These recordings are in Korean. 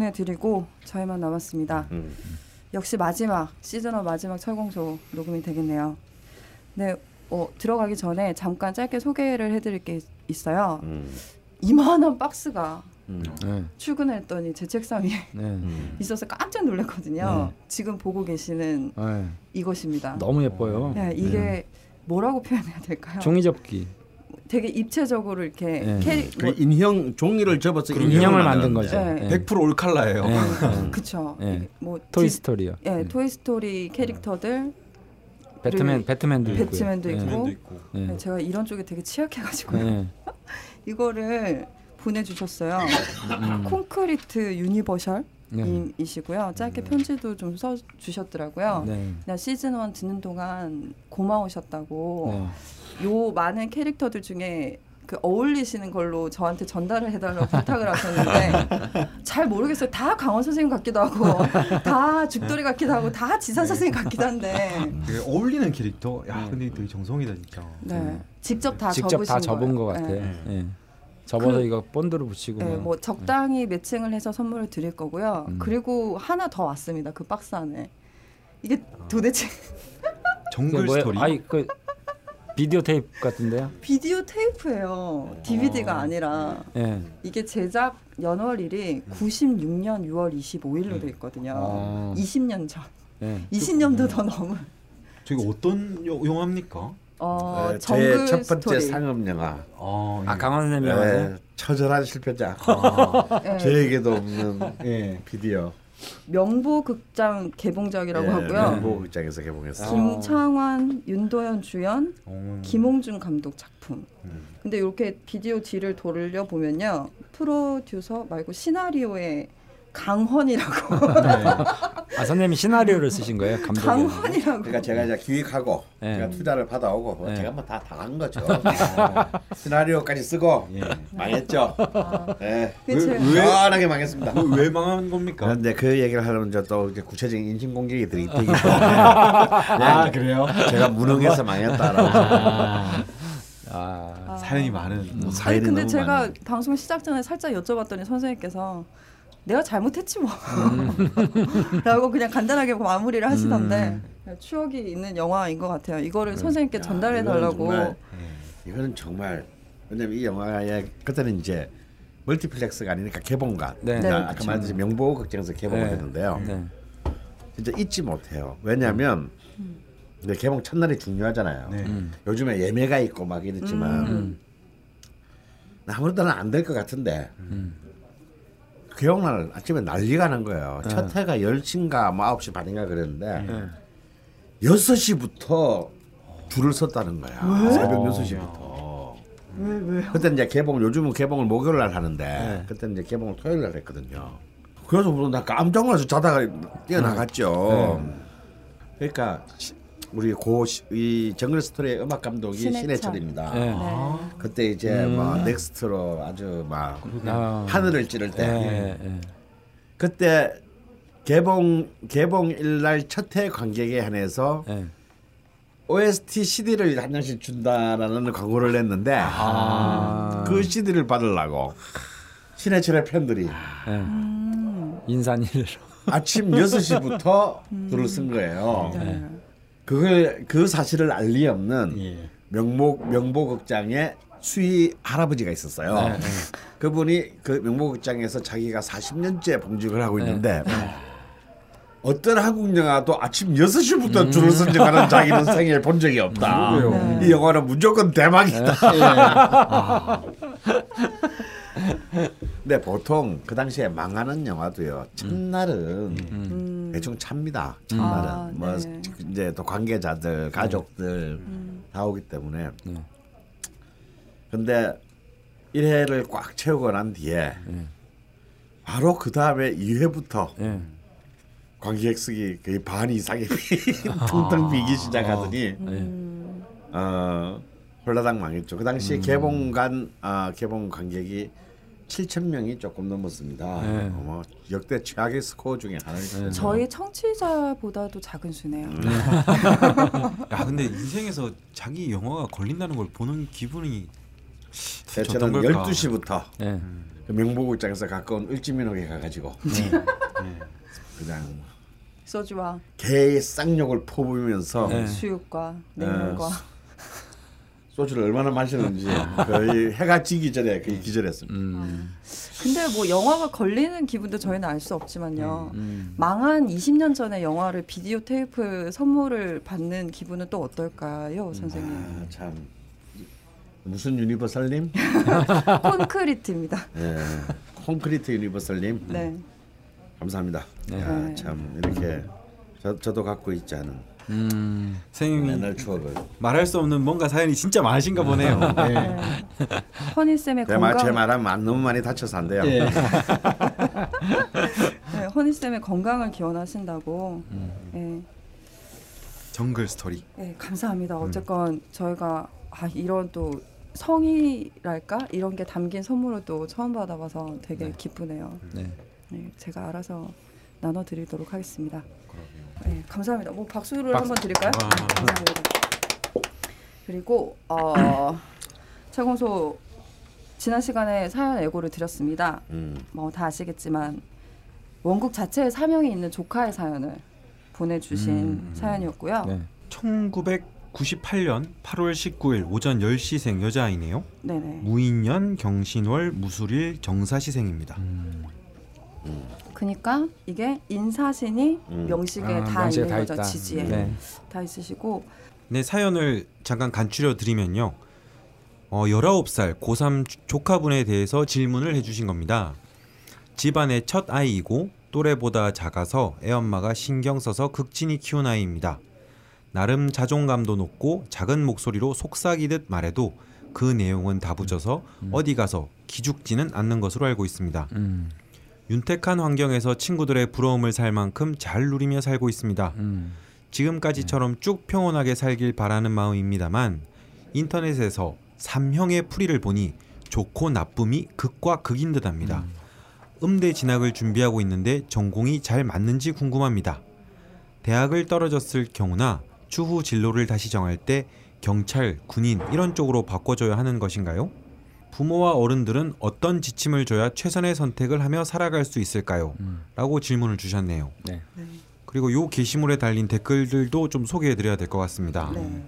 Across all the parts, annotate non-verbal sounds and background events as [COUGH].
보내드리고 저희만 남았습니다. 음. 역시 마지막 시즌1 마지막 철공소 녹음이 되겠네요. 네, 어, 들어가기 전에 잠깐 짧게 소개를 해드릴 게 있어요. 음. 이만한 박스가 음. 네. 출근했더니 제 책상 위에 네. 음. [LAUGHS] 있어서 깜짝 놀랐거든요. 네. 지금 보고 계시는 네. 이것입니다. 너무 예뻐요. 네, 이게 뭐라고 표현해야 될까요? 종이 접기. 되게 입체적으로 이렇게 네. 캐리 그 뭐, 인형 종이를 접어서 인형을 만든 거죠. 네. 네. 100% 올칼라예요. 네. 네. 네. 이게 뭐 토이 디- 스토리요. 예, 네. 토이 스토리 캐릭터들 배트맨 배트맨도 있고요. 배트맨도 네. 있고. 있고. 네. 네, 제가 이런 쪽에 되게 취약해가지고 네. [LAUGHS] 이거를 보내주셨어요. 음. 콘크리트 유니버셜 네. 님이시고요. 짧게 편지도 좀 써 주셨더라고요. 네. 그냥 시즌 1 듣는 동안 고마우셨다고 네. 요 많은 캐릭터들 중에 그 어울리시는 걸로 저한테 전달을 해달라고 부탁을 하셨는데 [LAUGHS] 잘 모르겠어요. 다 강원 선생님 같기도 하고 다 죽돌이 같기도 하고 다 지산 선생님 같기도 한데 되게 어울리는 캐릭터. 야, 근데 되게 정성이다 진짜. 네 직접 다 직접 접으신 다 접은 거예요. 것 같아. 네. 네. 접어서 그- 이거 본드로 붙이고. 네, 막. 뭐 적당히 매칭을 해서 선물을 드릴 거고요. 음. 그리고 하나 더 왔습니다. 그 박스 안에 이게 도대체 정글? 스토리. 아이 그 비디오 테이프 같은데요? 비디오 테이프예요. DVD가 어. 아니라 예. 이게 제작 연월일이 96년 6월 25일로 돼 있거든요. 아. 20년 전. 예. 20년도 더 넘은. 저게 어떤 요- 영화입니까? 어, 네, 정글 제 첫 번째 스토리. 상업 영화. 아, 아 강원 선생님 네? 처절한 실패자. 예, [LAUGHS] 저에게도 없는 예. 비디오. 명보극장 개봉작이라고 예, 하고요. 명보 극장에서 개봉했어. 김창완, 윤도현 주연, 어. 김홍준 감독 작품. 음. 근데 이렇게 비디오 뒤를 돌려 보면요, 프로듀서 말고 시나리오에 강헌이라고 아 선생님이 시나리오를 쓰신 거예요? 감독이. 강헌이라고. 그러니까 제가 이제 기획하고 네. 제가 투자를 받아오고 뭐 네. 제가 뭐 다 당한 거죠. 어, [LAUGHS] 시나리오까지 쓰고 예. 망했죠. 네. 그 제- 왜- 망했습니다. 그왜 망한 겁니까? 그런데 그 얘기를 하려면 또 구체적인 인신 공격이 들이 되기 때문에 아, 그래요? 제가 무능해서 망했다라고 아. 아. 아. 사연이 많은. 아니 사연이 근데 제가. 방송 시작 전에 살짝 여쭤봤더니 선생님께서 내가 잘못했지 뭐 [LAUGHS] 라고 그냥 간단하게 마무리를 하시던데 추억이 있는 영화인 것 같아요. 이거를 선생님께 야, 전달해 달라고. 정말- 예. 이거는 정말 왜냐면 이 영화의 그때는 이제 멀티플렉스가 아니니까 개봉관. 네. 네, 아까 그쵸. 말했듯이 명보 극장에서 개봉을 네. 했는데요. 네. 진짜 잊지 못해요. 왜냐하면 근데 개봉 첫날이 중요하잖아요. 네. 음. 요즘에 예매가 있고 막 이랬지만 음. 아무래도는 안될 것 같은데 음. 개봉날 아침에 난리가 난 거예요. 네. 첫 회가 10시인가 뭐 9시 반인가 그랬는데 네. 6시부터 줄을 섰다는 거야. 새벽 6시부터. 왜 왜? 그때 이제 개봉 요즘은 개봉을 목요일 날 하는데 네. 그때 이제 개봉을 토요일 날 했거든요. 그래서 뭐나 깜짝 놀라서 자다가 뛰어나갔죠. 그러니까 시- 우리 고이 정글 스토리의 음악 감독이 신해철. 신해철입니다. 네. 네. 그때 이제 뭐 넥스트로 아주 막 아. 하늘을 찌를 때 예, 예. 그때 개봉 개봉 일 날첫회 관객에 한해서 예. OST CD를 한 장씩 준다라는 광고를 냈는데 아. 그 CD를 받으려고 신해철의 팬들이 예. 인산일로. 아침 6시부터 줄을 쓴 거예요. 네. 그걸 그 사실을 알 리 없는 예. 명목 명보극장의 수희 할아버지가 있었어요. 네, 네. 그분이 그 명보극장에서 자기가 40년째 봉직을 하고 네, 있는데 어떤 한국 영화도 아침 6시부터 음. 줄을 선 적하는 자기는 생애 본 적이 없다. 그러게요. 이 영화는 무조건 대박이다. [LAUGHS] 근데 보통 그 당시에 망하는 영화도요. 첫날은 음. 대충 찹니다. 첫날은 아, 뭐 네. 이제 또 관계자들, 가족들 다 오기 때문에. 네. 근데 1회를 꽉 채우고 난 뒤에 바로 그 다음에 2회부터 예. 관객 수기 거의 반 이상이 [LAUGHS] 텅텅 비기 시작하더니 음. 어 홀라당 망했죠. 그 당시에 개봉관 아 개봉 관객이 7천 명이 조금 넘었습니다. 네. 어, 뭐 역대 최악의 스코어 중에 하나입니다. 저희 청취자보다도 작은 수네요. [LAUGHS] 야, 근데 인생에서 자기 영화가 걸린다는 걸 보는 기분이 걸까? 12시부터 예. 그 명보국장에서 가까운 을지민옥에 가가지고 네. 그냥 소주와 개의 쌍욕을 퍼부으면서 네. 수육과 냉물과 소주를 얼마나 마시는지 거의 해가 지기 전에 거의 기절했습니다. 음. 근데 뭐 영화가 걸리는 기분도 저희는 알 수 없지만요. 음. 망한 20년 전에 영화를 비디오 테이프 선물을 받는 기분은 또 어떨까요, 선생님? 아, 참 무슨 유니버설님? [LAUGHS] 콘크리트입니다. 예, 콘크리트 유니버설님 네. 감사합니다. 네. 야, 네. 참 이렇게 저, 저도 갖고 있지 않은 음. 선생님이 옛날 추억을 말할 수 없는 뭔가 사연이 진짜 많으신가 보네요. 네. 네. [LAUGHS] 허니 쌤의 제, 말, 제 건강, 말하면 안- 너무 많이 다쳐서 안 돼요. 예. [LAUGHS] [LAUGHS] 네, 허니 쌤의 건강을 기원하신다고. 음. 네. 정글 스토리. 네, 감사합니다. 음. 어쨌건 저희가 아, 이런 또 성의랄까 이런 게 담긴 선물을 또 처음 받아봐서 되게 기쁘네요. 네. 네, 제가 알아서 나눠드리도록 하겠습니다. 네, 감사합니다. 뭐 박수를 박수. 한번 드릴까요? 와. 네, 감사합니다. 그리고 어, 최공소 지난 시간에 사연 예고를 드렸습니다. 음. 뭐다 아시겠지만 원국 자체에 사명이 있는 조카의 사연을 보내주신 음. 사연이었고요. 네. 1998년 8월 19일 오전 10시생 여자아이네요. 네네. 무인년 경신월 무술일 정사시생입니다. 음. 그러니까 이게 인사신이 음. 명식에 아, 다 명식에 있는 다 거죠. 있다. 지지에 네. 다 있으시고 네 사연을 잠깐 간추려 드리면요. 어, 19살 고3 조카분에 대해서 질문을 해주신 겁니다. 집안의 첫 아이이고 또래보다 작아서 애엄마가 신경 써서 극진히 키운 아이입니다. 나름 자존감도 높고 작은 목소리로 속삭이듯 말해도 그 내용은 다 붙여서 어디 가서 기죽지는 않는 것으로 알고 있습니다. 음. 윤택한 환경에서 친구들의 부러움을 살 만큼 잘 누리며 살고 있습니다. 음. 지금까지처럼 쭉 평온하게 살길 바라는 마음입니다만 인터넷에서 삼형의 풀이를 보니 좋고 나쁨이 극과 극인 듯합니다. 음 대 진학을 준비하고 있는데 전공이 잘 맞는지 궁금합니다. 대학을 떨어졌을 경우나 추후 진로를 다시 정할 때 경찰, 군인 이런 쪽으로 바꿔줘야 하는 것인가요? 부모와 어른들은 어떤 지침을 줘야 최선의 선택을 하며 살아갈 수 있을까요? 음. 라고 질문을 주셨네요. 네. 그리고 요 게시물에 달린 댓글들도 좀 소개해 드려야 될 것 같습니다. 네.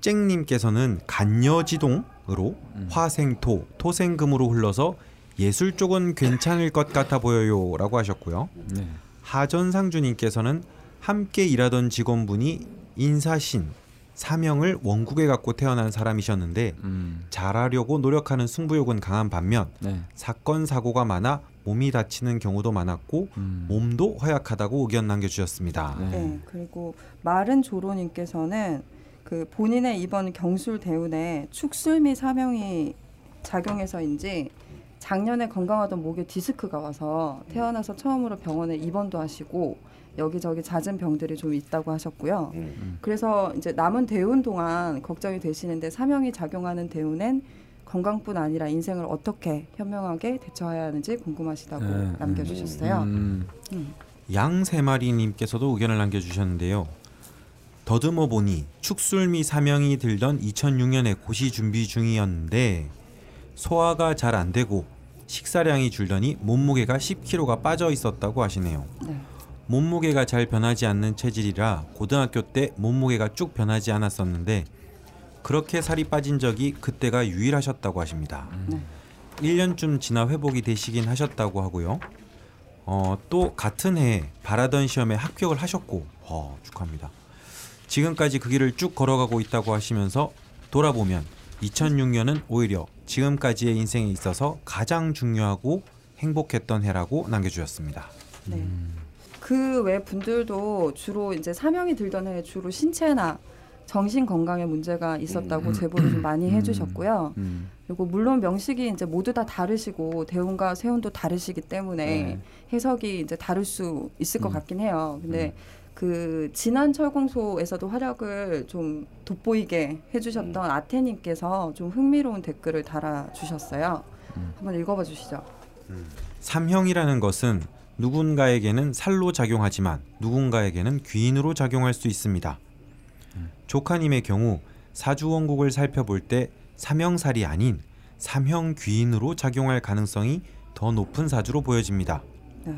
쨍님께서는 간여지동으로 화생토, 토생금으로 흘러서 예술 쪽은 괜찮을 것 같아 보여요 라고 하셨고요. 네. 하전상주님께서는 함께 일하던 직원분이 인사신 사명을 원국에 갖고 태어난 사람이셨는데 음. 잘하려고 노력하는 승부욕은 강한 반면 네. 사건 사고가 많아 몸이 다치는 경우도 많았고 음. 몸도 허약하다고 의견 남겨주셨습니다. 네. 네. 그리고 마른 조로님께서는 그 본인의 이번 경술 대운에 축술미 사명이 작용해서인지 작년에 건강하던 목에 디스크가 와서 태어나서 처음으로 병원에 입원도 하시고 여기저기 잦은 병들이 좀 있다고 하셨고요. 음. 그래서 이제 남은 대운 동안 걱정이 되시는데 사명이 작용하는 대운엔 건강뿐 아니라 인생을 어떻게 현명하게 대처해야 하는지 궁금하시다고 네, 남겨주셨어요. 음. 양세마리님께서도 의견을 남겨주셨는데요. 더듬어 보니 축술미 사명이 들던 2006년에 고시 준비 중이었는데 소화가 잘 안 되고 식사량이 줄더니 몸무게가 10kg가 빠져 있었다고 하시네요. 네. 몸무게가 잘 변하지 않는 체질이라 고등학교 때 몸무게가 쭉 변하지 않았었는데 그렇게 살이 빠진 적이 그때가 유일하셨다고 하십니다. 네. 1년쯤 지나 회복이 되시긴 하셨다고 하고요. 어, 또 같은 해에 바라던 시험에 합격을 하셨고 어, 축하합니다. 지금까지 그 길을 쭉 걸어가고 있다고 하시면서 돌아보면 2006년은 오히려 지금까지의 인생에 있어서 가장 중요하고 행복했던 해라고 남겨주셨습니다. 네. 그 외 분들도 주로 이제 사명이 들던 해 주로 신체나 정신 건강에 문제가 있었다고 제보를 좀 많이 해주셨고요. 음. 그리고 물론 명식이 이제 모두 다 다르시고 대운과 세운도 다르시기 때문에 네. 해석이 이제 다를 수 있을 것 음. 같긴 해요. 근데 그 지난 철공소에서도 활약을 좀 돋보이게 해주셨던 아테님께서 좀 흥미로운 댓글을 달아주셨어요. 한번 읽어봐 주시죠. 삼형이라는 것은 누군가에게는 살로 작용하지만 누군가에게는 귀인으로 작용할 수 있습니다. 조카님의 경우 사주원국을 살펴볼 때 삼형살이 아닌 삼형 귀인으로 작용할 가능성이 더 높은 사주로 보여집니다. 네.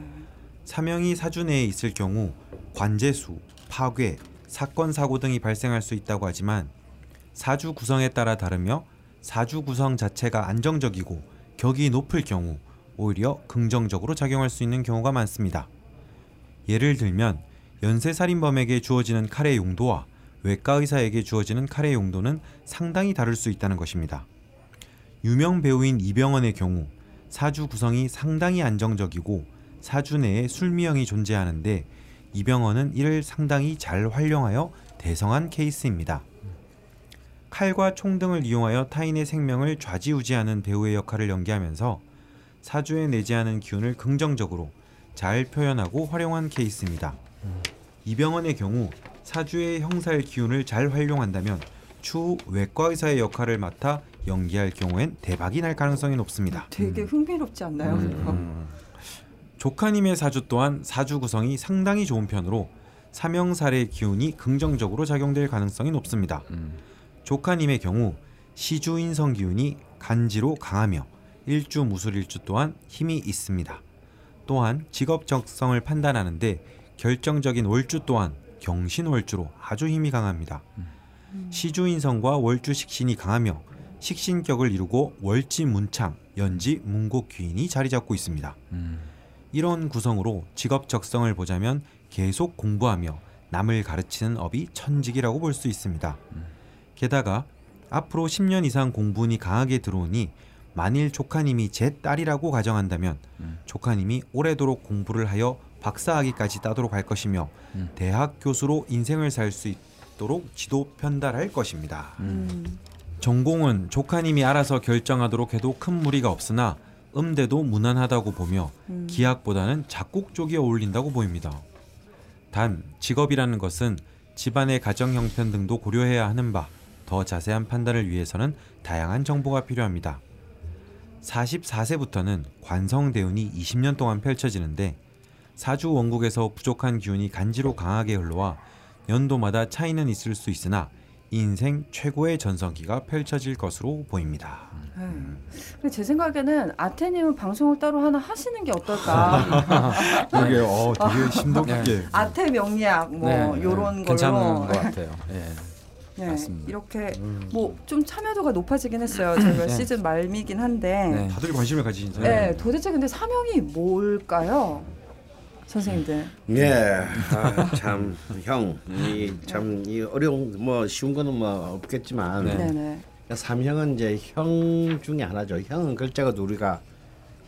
사명이 사주 내에 있을 경우 관제수, 파괴, 사건 사고 등이 발생할 수 있다고 하지만 사주 구성에 따라 다르며 사주 구성 자체가 안정적이고 격이 높을 경우 오히려 긍정적으로 작용할 수 있는 경우가 많습니다. 예를 들면 연쇄 살인범에게 주어지는 칼의 용도와 외과 의사에게 주어지는 칼의 용도는 상당히 다를 수 있다는 것입니다. 유명 배우인 이병헌의 경우 사주 구성이 상당히 안정적이고 사주 내에 술미형이 존재하는데 이병헌은 이를 상당히 잘 활용하여 대성한 케이스입니다. 칼과 총 등을 이용하여 타인의 생명을 좌지우지하는 배우의 역할을 연기하면서 사주에 내재하는 기운을 긍정적으로 잘 표현하고 활용한 케이스입니다. 이병헌의 경우 사주의 형살 기운을 잘 활용한다면 추후 외과 의사의 역할을 맡아 연기할 경우엔 대박이 날 가능성이 높습니다. 되게 흥미롭지 않나요? 그거? 음. 조카님의 사주 또한 사주 구성이 상당히 좋은 편으로 사명살의 기운이 긍정적으로 작용될 가능성이 높습니다. 음. 조카님의 경우 시주인성 기운이 간지로 강하며 일주 무술일주 또한 힘이 있습니다. 또한 직업 적성을 판단하는데 결정적인 월주 또한 경신월주로 아주 힘이 강합니다. 시주인성과 월주 식신이 강하며 식신격을 이루고 월지 문창, 연지 문곡 귀인이 자리 잡고 있습니다. 음. 이런 구성으로 직업 적성을 보자면 계속 공부하며 남을 가르치는 업이 천직이라고 볼 수 있습니다. 게다가 앞으로 10년 이상 공부운이 강하게 들어오니 만일 조카님이 제 딸이라고 가정한다면 음. 조카님이 오래도록 공부를 하여 박사학위까지 따도록 할 것이며 음. 대학 교수로 인생을 살 수 있도록 지도 편달할 것입니다. 음. 전공은 조카님이 알아서 결정하도록 해도 큰 무리가 없으나 음대도 무난하다고 보며 음. 기약보다는 작곡 쪽이 어울린다고 보입니다. 단 직업이라는 것은 집안의 가정 형편 등도 고려해야 하는 바 더 자세한 판단을 위해서는 다양한 정보가 필요합니다. 44세부터는 관성 대운이 20년 동안 펼쳐지는데 사주 원국에서 부족한 기운이 간지로 강하게 흘러와 연도마다 차이는 있을 수 있으나 인생 최고의 전성기가 펼쳐질 것으로 보입니다. 네. 근데 제 생각에는 아테님은 방송을 따로 하나 하시는 게 어떨까? [LAUGHS] 이게 어 되게 심도 깊게 아테 명리학 뭐 네, 요런 네. 걸로 괜찮은 것 같아요. 예. 네, 맞습니다. 이렇게 뭐좀 참여도가 높아지긴 했어요. 저희가 네. 시즌 말미긴 한데 네. 다들 관심을 가지신 네. 도대체 근데 사명이 뭘까요? 선생님들. 예, 아, 참, 형, 이참이 어려운 뭐 쉬운 거는 뭐 없겠지만 네. 네, 네. 삼형은 이제 형 중에 하나죠. 형은 글자가 우리가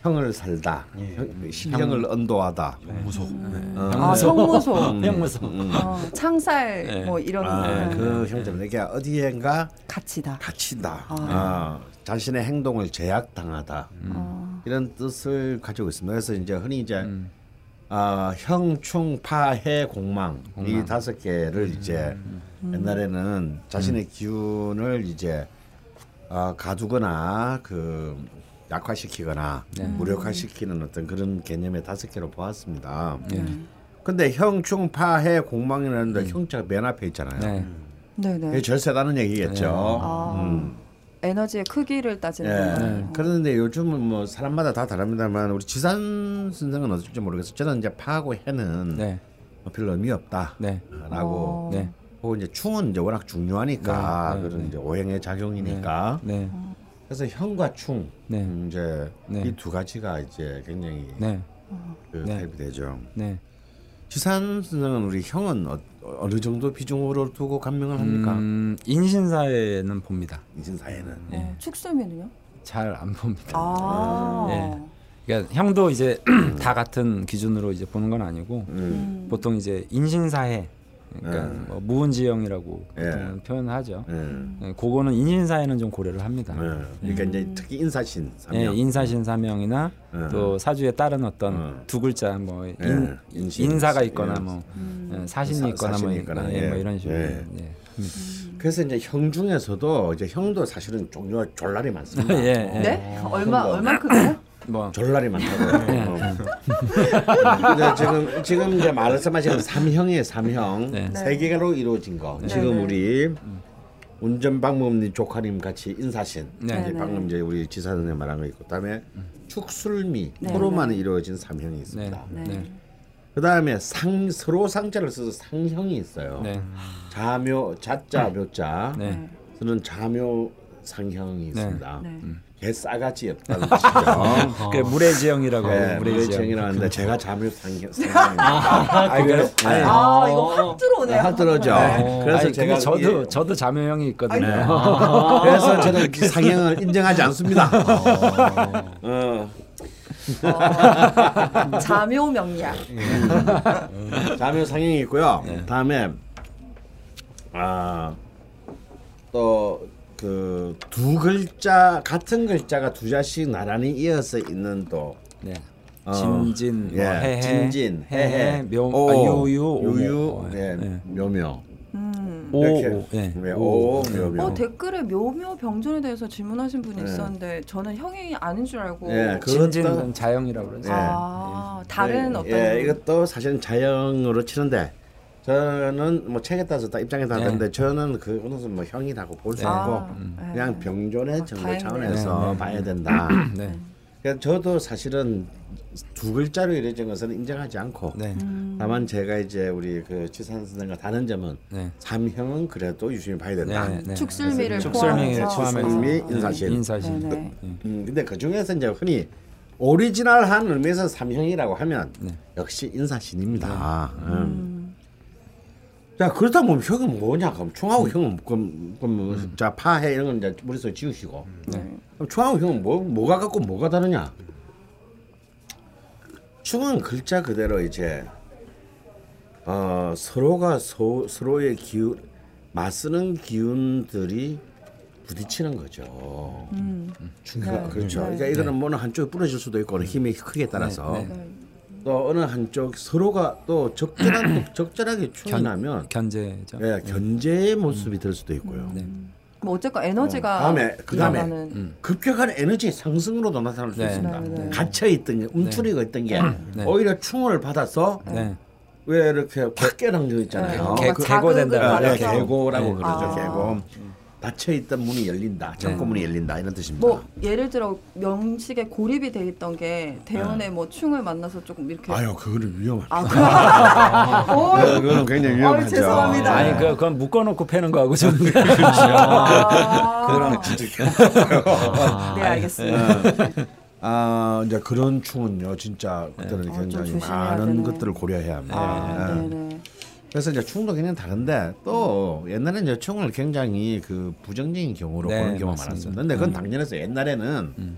형을 살다, 형, 신형을 언도하다. 무소. 어, 아, 성무소. 음, 형무소. 음. 어, 창살 네. 뭐 이런 아, 네. 그 형제는 이게 어디엔가 가치다. 갇힌다. 아. 아, 자신의 행동을 제약당하다. 어, 이런 뜻을 가지고 있습니다. 그래서 이제 흔히 이제 음. 아, 형충 파해 공망, 이 공망. 다섯 개를 이제 옛날에는 자신의 기운을 이제 아, 가두거나 그 약화시키거나 네. 무력화시키는 어떤 그런 개념의 다섯 개로 보았습니다. 예. 근데 형충 파해 공망이라는데 형자가 맨 앞에 있잖아요. 네. 네, 이게 네. 절세다는 얘기겠죠. 아. 음. 에너지의 크기를 따지는 예. 건가요? 그런데 요즘은 뭐 사람마다 다 다릅니다만 우리 지산 선생은 어떨지 모르겠어요. 저는 이제 파하고 해는 네. 뭐 별로 의미 없다라고. 네. 어. 네. 혹은 이제 충은 이제 워낙 중요하니까 네, 네, 그런 네. 이제 오행의 작용이니까. 네. 그래서 형과 충 네. 음, 이제 네. 이두 가지가 이제 굉장히 네. 그 네. 타입이 되죠. 네. 지산 선생은 우리 형은 어, 어느 정도 비중으로 두고 감명을 합니까? 음, 인신사에는 봅니다. 인신사에는. 어, 축소면은요? 잘 안 봅니다. 아. 네. 그러니까 형도 이제 [CLEARS THROAT] 다 같은 기준으로 이제 보는 건 아니고 음. 보통 이제 인신사회 그러니까 네. 뭐 무은지형이라고 예. 보통 표현하죠. 예. 예, 그거는 인신사회는 좀 고려를 합니다. 예. 그러니까 이제 특히 인사신 예, 삼명. 인사신 사명이나 예. 또 사주에 따른 어떤 음. 두 글자 뭐 인, 예, 인사가 있거나 예. 뭐 음. 예, 사신이 사- 있거나 뭐, 사신이 있거나, 예, 뭐 예. 이런 식으로 예. 예, 합니다. 그래서 이제 형 중에서도 이제 형도 사실은 종류가 졸라리 많습니다. [LAUGHS] 예, 예. 네? 얼마 얼마 크게요? 뭐 졸라리 많다고. 예. 어. 근데 지금 지금 이제 말씀하시는 삼형이에요, 삼형. 네. 세 개로 이루어진 거. 지금 네. 우리 운전 방법님 조카님 같이 인사신 네. 이제 네, 방금 이제 우리 지사 선생 말한 거 있고 그다음에 축술미 네, 토로만 네. 이루어진 삼형이 네. 있습니다. 네. 네. 그다음에 상 서로 상자를 써서 상형이 있어요. 네. 자묘 자자 묘자 네. 저는 자묘 상형이 있습니다. 네. 개 싸가지 없다는 뜻이죠. 그 물의 지형이라고 네, 물의 물의 지형. 지형이라고 하는데 제가 자묘 상형 상형입니다. 아, 그래? 아니, 아 이거 확 들어오네. 확 들어오죠. 네. 그래서 아니, 제가 저도 이게- 저도 자매형이 있거든요. 네. 그래서 저는 그 상형을 인정하지 않습니다. 어, 어, 자묘 명리학. 자묘 상형이 있고요. 네. 다음에 아, 아또 그 두 글자 같은 글자가 두 자씩 나란히 이어서 있는 또 네. 어, 진진, 뭐 예, 해해, 진진, 해해, 묘, 오, 아, 유유. 유유, 어, 네, 네. 묘묘. 음. 오, 이렇게 오, 예. 네, 오, 묘묘. 어 댓글에 묘묘 병존에 대해서 질문하신 분이 네. 있었는데 저는 형이 아닌 줄 알고. 예, 그- 진진은 자형이라고 그러죠. 예. 아 다른 예, 어떤. 예, 이것도 사실은 자형으로 치는데 저는 뭐 책에 따라서 다 입장에 네. 다른데 저는 그것은 뭐 형이라고 볼수 네. 없고 아, 네. 그냥 병존의 아, 정도 다행이네요. 차원에서 네, 네. 봐야 된다. [CLEARS THROAT] 네. 그러니까 저도 사실은 두 글자로 이루어진 것은 인정하지 않고 네. 음. 다만 제가 이제 우리 그 지산 선생과 다른 점은 네. 삼형은 그래도 유심히 봐야 된다. 네. 네. 축술미를. 포함해서 축술미, 네. 인사신. 인사신. 네네. 음, 근데 그 중에서 이제 흔히 오리지널한 의미에서 삼형이라고 하면 네. 역시 인사신입니다. 음. 음. 자 그렇다 보면 형은 뭐냐 그럼 충하고 형은 그럼 그럼 자 파해 이런 건 이제 머릿속에 지우시고 네. 그럼 충하고 형은 뭐 뭐가 갖고 뭐가 다르냐? 충은 글자 그대로 이제 어 서로가 서, 서로의 기운 맞쓰는 기운들이 부딪히는 거죠. 음. 충격 네. 그렇죠. 네. 그러니까 이거는 뭐는 한쪽이 부러질 수도 있고 힘의 크기에 따라서 네. 네. 또 어느 한쪽 서로가 또 적절한 [CLEARS THROAT] 적절하게 나면 견제죠. 예, 견제의 모습이 될 수도 있고요. 네. 뭐 어쨌건 에너지가 어, 다음에, 그 다음에 일어나는- 음. 급격한 에너지 상승으로도 나타날 수 네. 있습니다. 네, 네. 갇혀 있던 게 움츠리고 있던 게 네. 오히려 충을 받아서 네. 왜 이렇게 확 깨어난 거 있잖아요. 네. 개- 뭔가 개고 된다. 자극을 아, 네, 받아서. 개고라고 네. 그러죠. 아. 개고. 닫혀 있던 문이 열린다. 창고 문이 열린다 이런 뜻입니다. 뭐 예를 들어 명식에 고립이 돼 있던 게 대원의 뭐 충을 만나서 조금 이렇게 네. 아유, 그거는 위험하죠. 아 [LAUGHS] 오, 네, 그거는 굉장히 아유, 위험하죠. 죄송합니다. 아니 그 그건 묶어놓고 패는 거하고 좀 아, 그거는 진짜 네 알겠습니다. 아 이제 그런 충은요 진짜 그때는 어, 좀 굉장히 조심해야 많은 되네. 것들을 고려해야 합니다. 아, 예. 네네. 그래서 이제 충도 굉장히 다른데 또 옛날에는 이제 충을 굉장히 그 부정적인 경우로 네, 보는 경우가. 많았습니다. 근데 그건 당연해서 옛날에는 음.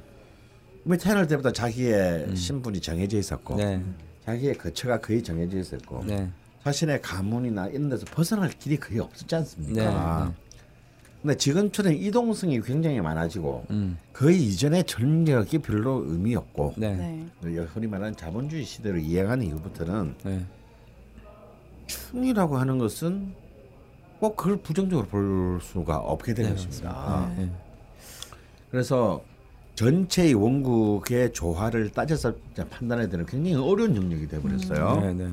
뭐 태어날 때부터 자기의 신분이 정해져 있었고 네. 자기의 거처가 거의 정해져 있었고 네. 자신의 가문이나 이런 데서 벗어날 길이 거의 없었지 않습니까? 네, 네. 근데 지금처럼 이동성이 굉장히 많아지고 음. 그 이전에 전력이 별로 의미 없고 네. 네. 우리가 흔히 말하는 자본주의 시대로 이행한 이후부터는 네. 충이라고 하는 것은 꼭 그걸 부정적으로 볼 수가 없게 된 것입니다. 네. 그래서 전체의 원국의 조화를 따져서 판단해야 되는 굉장히 어려운 영역이 되어버렸어요. 네. 네.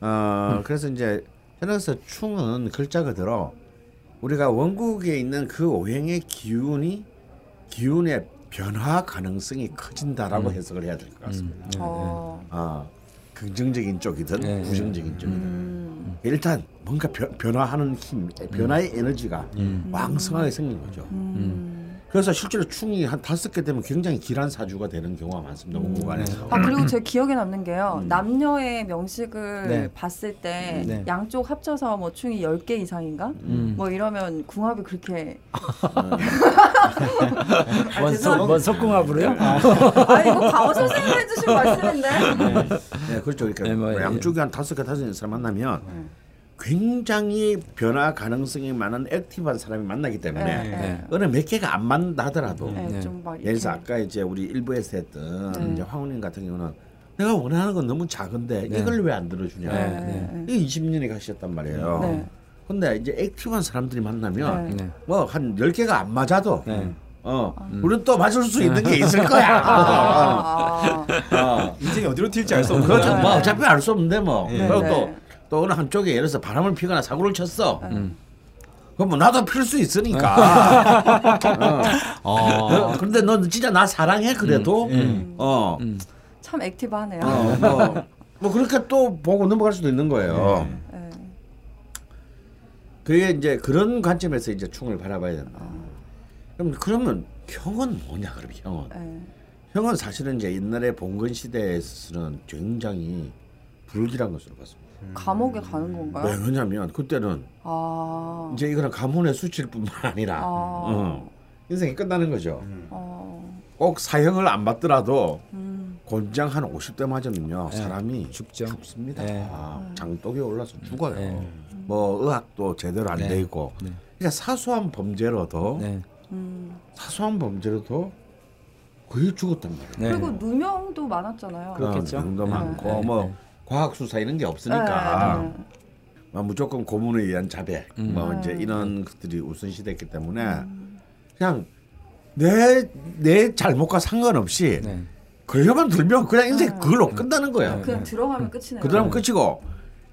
어, 그래서 이제 그래서 충은 글자 그대로 우리가 원국에 있는 그 오행의 기운이 기운의 변화 가능성이 커진다라고 해석을 해야 될 것 같습니다. 네. 어, 아, 긍정적인 쪽이든 네. 부정적인 쪽이든. 음, 일단 뭔가 변, 변화하는 힘, 변화의 에너지가 왕성하게 생긴 거죠. 음. 그래서 실제로 충이 한 다섯 개 되면 굉장히 길한 사주가 되는 경우가 많습니다. 원국 안에서. 아 그리고 제 기억에 남는 게요. 남녀의 명식을 네. 봤을 때 네. 양쪽 합쳐서 뭐 충이 10개 이상인가? 음. 뭐 이러면 궁합이 그렇게 [LAUGHS] 뭔 속궁합으로요? 아 이거 강원 선생님이 해주신 말씀인데 네, 그렇죠. 그러니까 네, 뭐, 예. 양쪽이 한 다섯 개 다섯 개 사람 만나면 굉장히 변화 가능성이 많은 active한 사람이 만나기 때문에 네, 네. 어느 몇 개가 안 맞는다 하더라도 네, 네. 좀 막 예를 들어서 아까 이제 우리 일부에서 했던 네. 이제 황혼님 같은 경우는 내가 원하는 건 너무 작은데 네. 이걸 왜 안 들어주냐. 네, 이게 20년이 가셨단 말이에요. 네. 근데 이제 active한 사람들이 만나면 네. 네. 뭐한 10개가 안 맞아도 네. 어, 우리는 또 맞을 수 있는 게 있을 거야. 아, 어. 인생이 어디로 튈지 알 수 없는 그렇죠. 거죠. 뭐 어차피 알 수 없는데 뭐. 네. 그리고 네. 또, 또 어느 한쪽에 예를 들어서 바람을 피거나 사고를 쳤어. 음. 그럼 뭐 나도 필 수 있으니까. [LAUGHS] 어. 어. 그런데 넌 진짜 나 사랑해 그래도. 음. 어. 음. 참 액티브하네요. 어, 뭐, 뭐 그렇게 또 보고 넘어갈 수도 있는 거예요. 네. 그게 이제 그런 관점에서 이제 충을 바라봐야 된다. 그럼 그러면 형은 뭐냐 그럼 형은 네. 형은 사실은 이제 옛날에 봉건 시대에서는 굉장히 불길한 것으로 봤습니다. 감옥에 가는 건가요? 왜 왜냐하면 그때는 아. 이제 이거는 가문의 수치뿐만 아니라 아. 어, 인생이 끝나는 거죠. 어. 꼭 사형을 안 받더라도 음. 곤장 한 50대 맞으면요 네. 사람이 죽죠. 죽습니다. 네. 아, 장독에 올라서 죽어요. 네. 뭐 의학도 제대로 안돼 네. 있고. 네. 그러니까 사소한 범죄로도 네. 음. 사소한 범죄로도 거의 죽었단 말이에요. 네. 그리고 누명도 많았잖아요. 그렇겠죠. 도 네. 많고 네. 뭐 네. 과학 수사 이런 게 없으니까 네, 네. 뭐 무조건 고문에 의한 자백 음. 뭐 네. 이제 이런 것들이 우선시됐기 때문에 그냥 내 내 잘못과 상관없이 네. 걸려만 들면 그냥 인생 네. 그걸로 끝나는 거야. 그냥 들어가면 끝이네요. 그다음 끝이고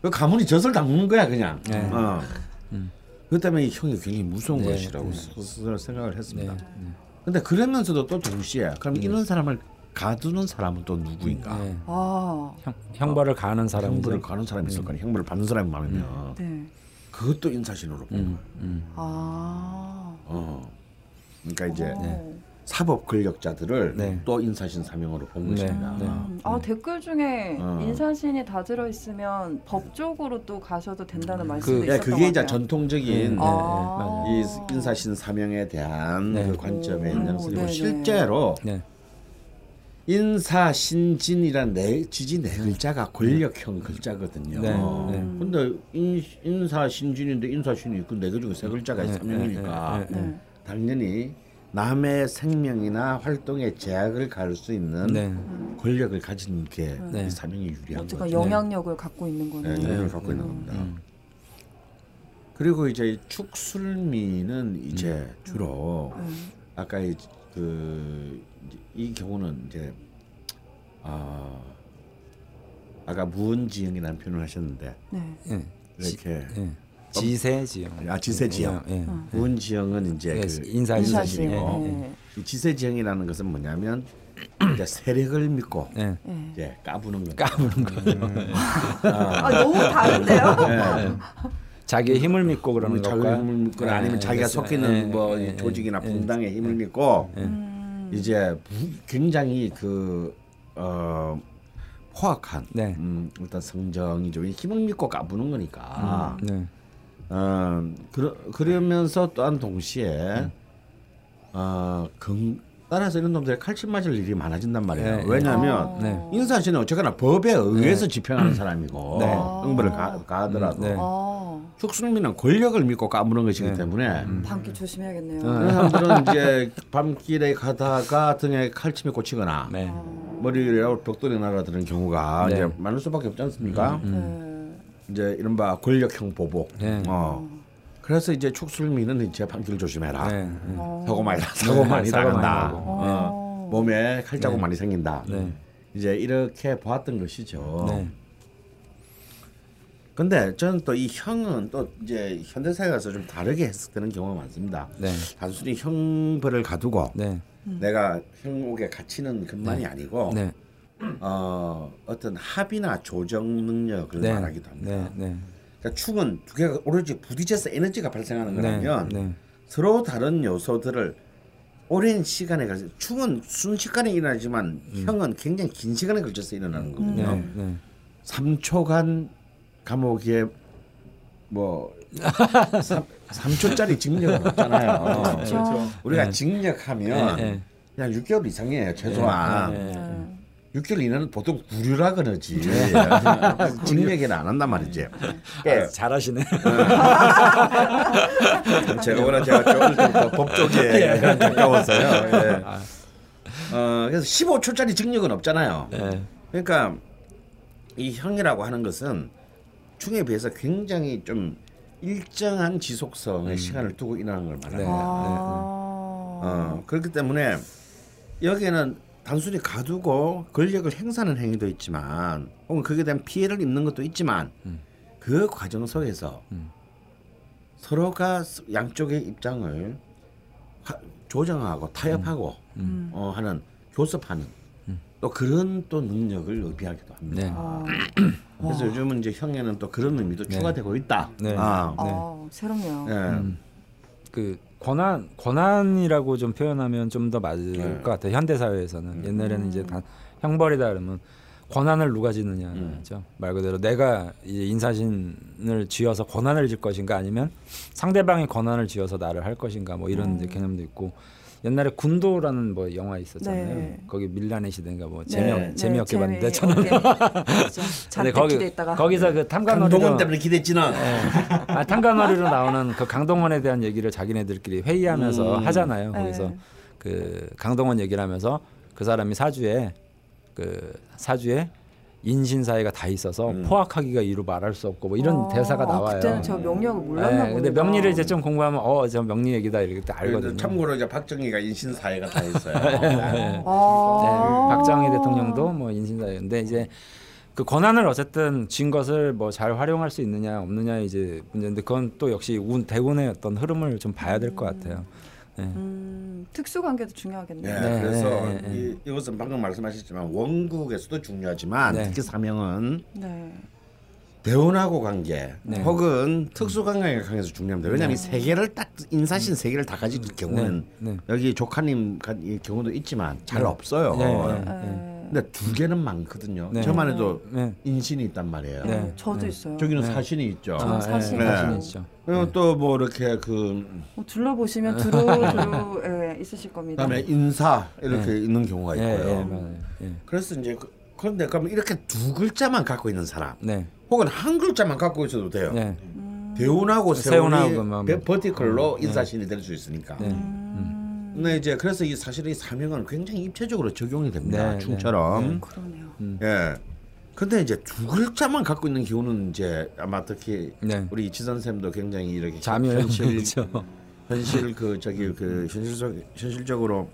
그 가문이 젖을 담는 거야 그냥. 네. 어. 그 때문에 이 형이 굉장히 무서운 네. 것이라고 네. 스스로 생각을 네. 했습니다. 근데 그러면서도 또 동시에 그럼 이런 사람을 가두는 사람은 또 누구인가? 네. 아. 형, 형벌을 가하는 사람이죠. 형벌을 가는 사람이 있을 거니 형벌을 받는 사람이 많으면 네. 그것도 인사신으로 보는 음, 거예요. 음. 아. 어. 그러니까 이제 어. 사법 권력자들을 네. 또 인사신 사명으로 본 네. 것입니다. 네. 음. 아 댓글 중에 어. 인사신이 다 들어 있으면 법적으로 또 가셔도 된다는 말씀도 그- 예, 있었던 그게 것 이제 같아요. 전통적인 네, 아. 네, 이 인사신 사명에 대한 네. 그 관점의 네네. 실제로 네. 인사신진이란 네 지지 네 글자가 권력형 글자거든요. 네, 음. 네. 근데 인, 인사신진인데 인사신이 있고 네개 중에 세 글자가 네, 사명이니까 네, 네, 네. 당연히 남의 생명이나 활동에 제약을 가할 수 있는 네. 권력을 가진 게 네. 이 사명이 유리한 거죠. 영향력을 갖고 있는 네, 거네요. 영향을 갖고 있는 겁니다. 음. 그리고 이제 축술미는 이제 주로 음. 아까 이, 그, 이 경우는 이제 아 아까 무언지형이라는 표현을 하셨는데 네. 예. 이렇게 예. 지세지형. 아 지세지형 예. 예. 무언지형은 이제 예, 그 인사신. 인사신. 예, 네. 이 지세지형이라는 것은 뭐냐면 이제 세력을 믿고 예. 네. 이제 까부는 거. 까부는 거예요. 아 너무 다른데요? 네. 자기의 힘을 믿고 그러는 자기 걸까요? 힘을 믿거나 예, 아니면 자기가 속해 있는 예, 뭐 예, 조직이나 예, 분당의 힘을 믿고 음. 이제 부- 굉장히 그 어, 포악한 네. 음, 일단 성정이죠. 이 힘을 믿고 까부는 거니까. 네. 어, 그러, 그러면서 또한 동시에 음. 어, 경, 따라서 이런 놈들이 칼침 맞을 일이 많아진단 말이에요. 네, 네. 왜냐하면 어. 네. 인사신은 어쨌거나 법에 의해서 집행하는 사람이고 네. 응벌을 가, 가하더라도 네. 아, 축순민은 권력을 믿고 까부는 것이기 네. 때문에 밤길 조심해야겠네요. 그런 사람들은 이제 밤길에 가다가 등에 칼침이 꽂히거나 네. 머리를 벽돌이 날아드는 경우가 네. 이제 많을 수밖에 없지 않습니까? 네. 이제 이른바 권력형 보복. 네. 어. 그래서 이제 축술미는 이제 밤길 조심해라. 네. 네. 어. 사고 많이 나- 사고 많이 사고 많이 나간다. 나고. 어. 몸에 칼자국 네. 많이 생긴다. 네. 이제 이렇게 보았던 것이죠. 네. 근데 저는 또 이 형은 또 이제 현대사에 가서 좀 다르게 해석되는 경우가 많습니다. 네. 단순히 형벌을 가두고 네. 내가 형옥에 갇히는 것만이 아니고 네. 어, 어떤 합의나 조정 능력을 네. 말하기도 합니다. 네. 네. 그러니까 축은 두 개가 오로지 부딪혀서 에너지가 발생하는 네. 거라면 네. 서로 다른 요소들을 오랜 시간에 걸쳐 축은 순식간에 일어나지만 형은 굉장히 긴 시간에 걸쳐서 일어나는 거거든요. 네. 네. 3초간 감옥에 뭐 [LAUGHS] 3, 초짜리 징역은 없잖아요. 그렇죠. 우리가 네. 징역하면 네. 네. 그냥 6개월 이상이에요 최소한. 네. 네. 6개월 이내는 보통 구류라 그러지. 징역에는 안 한단 말이지. 예, 잘하시네. 제가 워낙 제가 더 법조계에 가까워서요. 예. 어, 그래서 15초짜리 징역은 없잖아요. 네. 그러니까 이 형이라고 하는 것은 충에 비해서 굉장히 좀 일정한 지속성의 시간을 두고 일어나는 걸 말합니다. 네. 아. 어, 그렇기 때문에 여기에는 단순히 가두고 권력을 행사하는 행위도 있지만 혹은 그에 대한 피해를 입는 것도 있지만 그 과정 속에서 서로가 스- 양쪽의 입장을 하- 조정하고 타협하고 음. 어, 하는 교섭하는 또 그런 또 능력을 의미하기도 합니다. 네. 어. 그래서 요즘은 이제 형에는 또 그런 의미도 네. 추가되고 있다. 네. 아, 어, 새롭네요. 예. 그 권한 권한이라고 좀 표현하면 좀 더 맞을 네. 것 같아요. 현대 사회에서는 옛날에는 이제 단 형벌이다 그러면 권한을 누가 지느냐죠. 말 그대로 내가 이제 인사신을 쥐어서 권한을 질 것인가 아니면 상대방이 권한을 쥐어서 나를 할 것인가 뭐 이런 이제 개념도 있고 옛날에 군도라는 뭐 영화 있었잖아요. 네. 거기 밀란의 시대인가 뭐 네, 재미없 네, 재미없게 봤는데 재미- 저는. [LAUGHS] 근데 거기 기대했다가 거기서 그 강동원 때문에 기대했지는 아, 탄간머리로 나오는 그 강동원에 대한 얘기를 자기네들끼리 회의하면서 음. 하잖아요. 네. 거기서 그 강동원 얘기를 하면서 그 사람이 사주에 그 사주에 인신사회가 다 있어서 음. 포악하기가 이루 말할 수 없고 뭐 이런 아, 대사가 아, 나와요. 그때는 저 명리학을 몰랐나 네, 보다. 근데 명리를 이제 좀 공부하면 어저 명리 얘기다 이렇게 딱 알거든요. 참고로 이제 박정희가 인신사회가 다 있어요. [LAUGHS] 네. 아. 네, 박정희 대통령도 뭐 인신사회인데 이제 그 권한을 어쨌든 쥔 것을 뭐 잘 활용할 수 있느냐 없느냐 이제 문제인데 그건 또 역시 운 대운의 어떤 흐름을 좀 봐야 될 것 같아요. 네. 음, 특수 관계도 네, 중요하겠네요. 네, 그래서 네, 네, 이, 이것은 방금 말씀하셨지만 원국에서도 중요하지만 네. 특히 사명은 네. 대운하고 관계 네. 혹은 특수관계가 강해서 중요합니다. 왜냐하면 이세 개를 딱 인사신 세 개를 다 가진 경우는 네, 네. 여기 조카님 가- 이 경우도 있지만 잘 네. 없어요. 네, 네. 에, 근데 두 개는 많거든요. 네. 저만 해도 네. 인신이 있단 말이에요. 네. 어, 저도 있어요. 저기는 네. 사신이 있죠. 아, 사신. 네. 사신 있죠. 그리고 또 뭐 이렇게 그 어, 둘러보시면 두루 [LAUGHS] 두루 예, 있으실 겁니다. 그다음에 인사 이렇게 있는 경우가 예, 있고요. 예. 예. 그래서 이제 그, 그런데 그러면 이렇게 두 글자만 갖고 있는 사람 네. 혹은 한 글자만 갖고 있어도 돼요. 네. 대운하고 세운하고 세운이 뭐, 버- 버티컬로 인사신이 될 수 있으니까. 네. 음, 근데 이제 그래서 이 사실은 이 사명은 굉장히 입체적으로 적용이 됩니다. 네, 충처럼. 그러네요. 예. 근데 이제 두 글자만 갖고 있는 기운은 이제 아마 특히 네. 우리 이치선 쌤도 굉장히 이렇게 현실 그렇죠. 현실 그 저기 그 현실적 현실적으로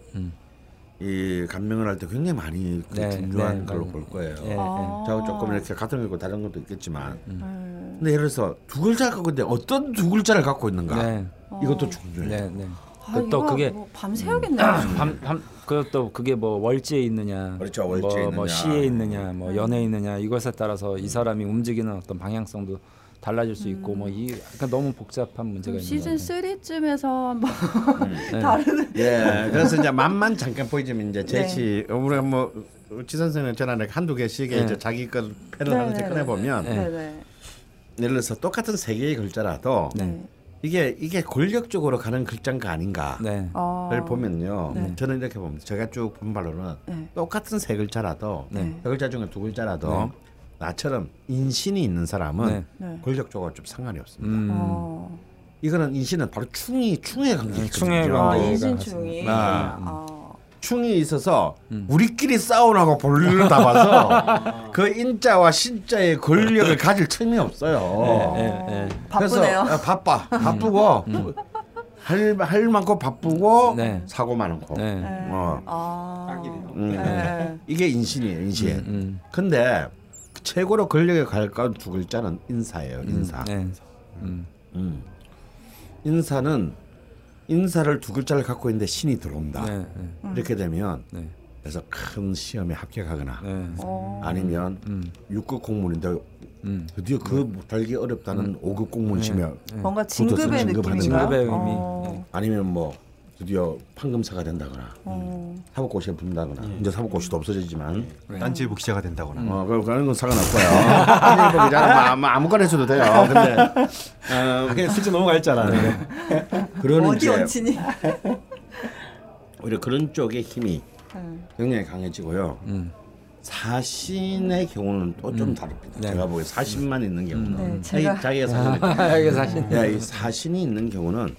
이 감명을 할 때 굉장히 많이 그 네, 중요한 네, 걸로 맞아요. 볼 거예요. 예, 아. 저 조금 이렇게 같은 거 있고 다른 것도 있겠지만 네. 근데 예를 들어서 두 글자 갖고 있는데 어떤 두 글자를 갖고 있는가 네. 이것도 중요해요. 네, 네. 아, 그또 그게 뭐 밤새야겠네요. 밤, 밤, 그것도 그게 뭐 월지에 있느냐, 그렇죠, 월지에 뭐, 있느냐. 뭐 시에 있느냐, 뭐 연에 있느냐 이것에 따라서 이 사람이 움직이는 어떤 방향성도 달라질 수 있고 뭐이 그러니까 너무 복잡한 문제가 있는 시즌 거예요. 3쯤에서 한번 [LAUGHS] 네. 다른 예, 그래서 이제 맛만 잠깐 보이지만 이제 네. 제시 우리가 뭐지 선생은 전화에 한두 개씩 네. 이제 자기 걸 패를 네, 하나씩 네, 꺼내 보면 네. 예를 들어서 똑같은 세 개의 글자라도 네. 이게 이게 권력적으로 가는 글자인가 아닌가를 네. 아, 보면요. 네. 저는 이렇게 봅니다. 제가 쭉 본 바로는 네. 똑같은 세 글자라도 네. 세 글자 중에 두 글자라도 네. 나처럼 인신이 있는 사람은 네. 네. 권력적으로 좀 상관이 없습니다. 음. 어. 이거는 인신은 바로 충이 충에 관계 충의 있거든요. 아, 인신충이. 아. 아. 충이 있어서 음. 우리끼리 싸우라고 볼일을 다 봐서 그 인자와 신자의 권력을 가질 틈이 없어요. 예, 예. 그래서 바쁘네요. 아, 바빠 바쁘고 할, 할 많고 바쁘고 네. 사고 많고 네. 네. 어. 아. 음. 네. 이게 인신이에요 인신. 음. 근데 최고로 권력에 가까운 두 글자는 인사예요 인사. 네. 음. 음. 인사는 인사를 두 글자를 갖고 있는데 신이 들어온다. 네. 네. 이렇게 되면 네. 그래서 큰 시험에 합격하거나 네. 어. 아니면 음. 6급 공무원인데 음. 드디어 그 달기 어렵다는 5급 공무원 시험 뭔가 진급의 느낌인가? 진급의 의미. 어. 아니면 뭐 드디어 판검사가 된다거나 어. 사법고시에 붙는다거나 이제 사법고시도 없어지지만 딴지일보 기자가 된다거나 어 그- 그런 건 상관없고요. 한일보 [LAUGHS] 기자는 뭐 아무거나 해도 돼요. 근데 어, 그냥 슬쩍 넘어가 있잖아. 그런 어디 원친이? [LAUGHS] 오히려 그런 쪽의 힘이 네. 굉장히 강해지고요. 음. 사신의 경우는 또좀 다릅니다. 네. 제가 보기에 사신만 있는 경우는 네, 자기, 제가- 자기가 사신 아. 야, 이 사신이 있는 경우는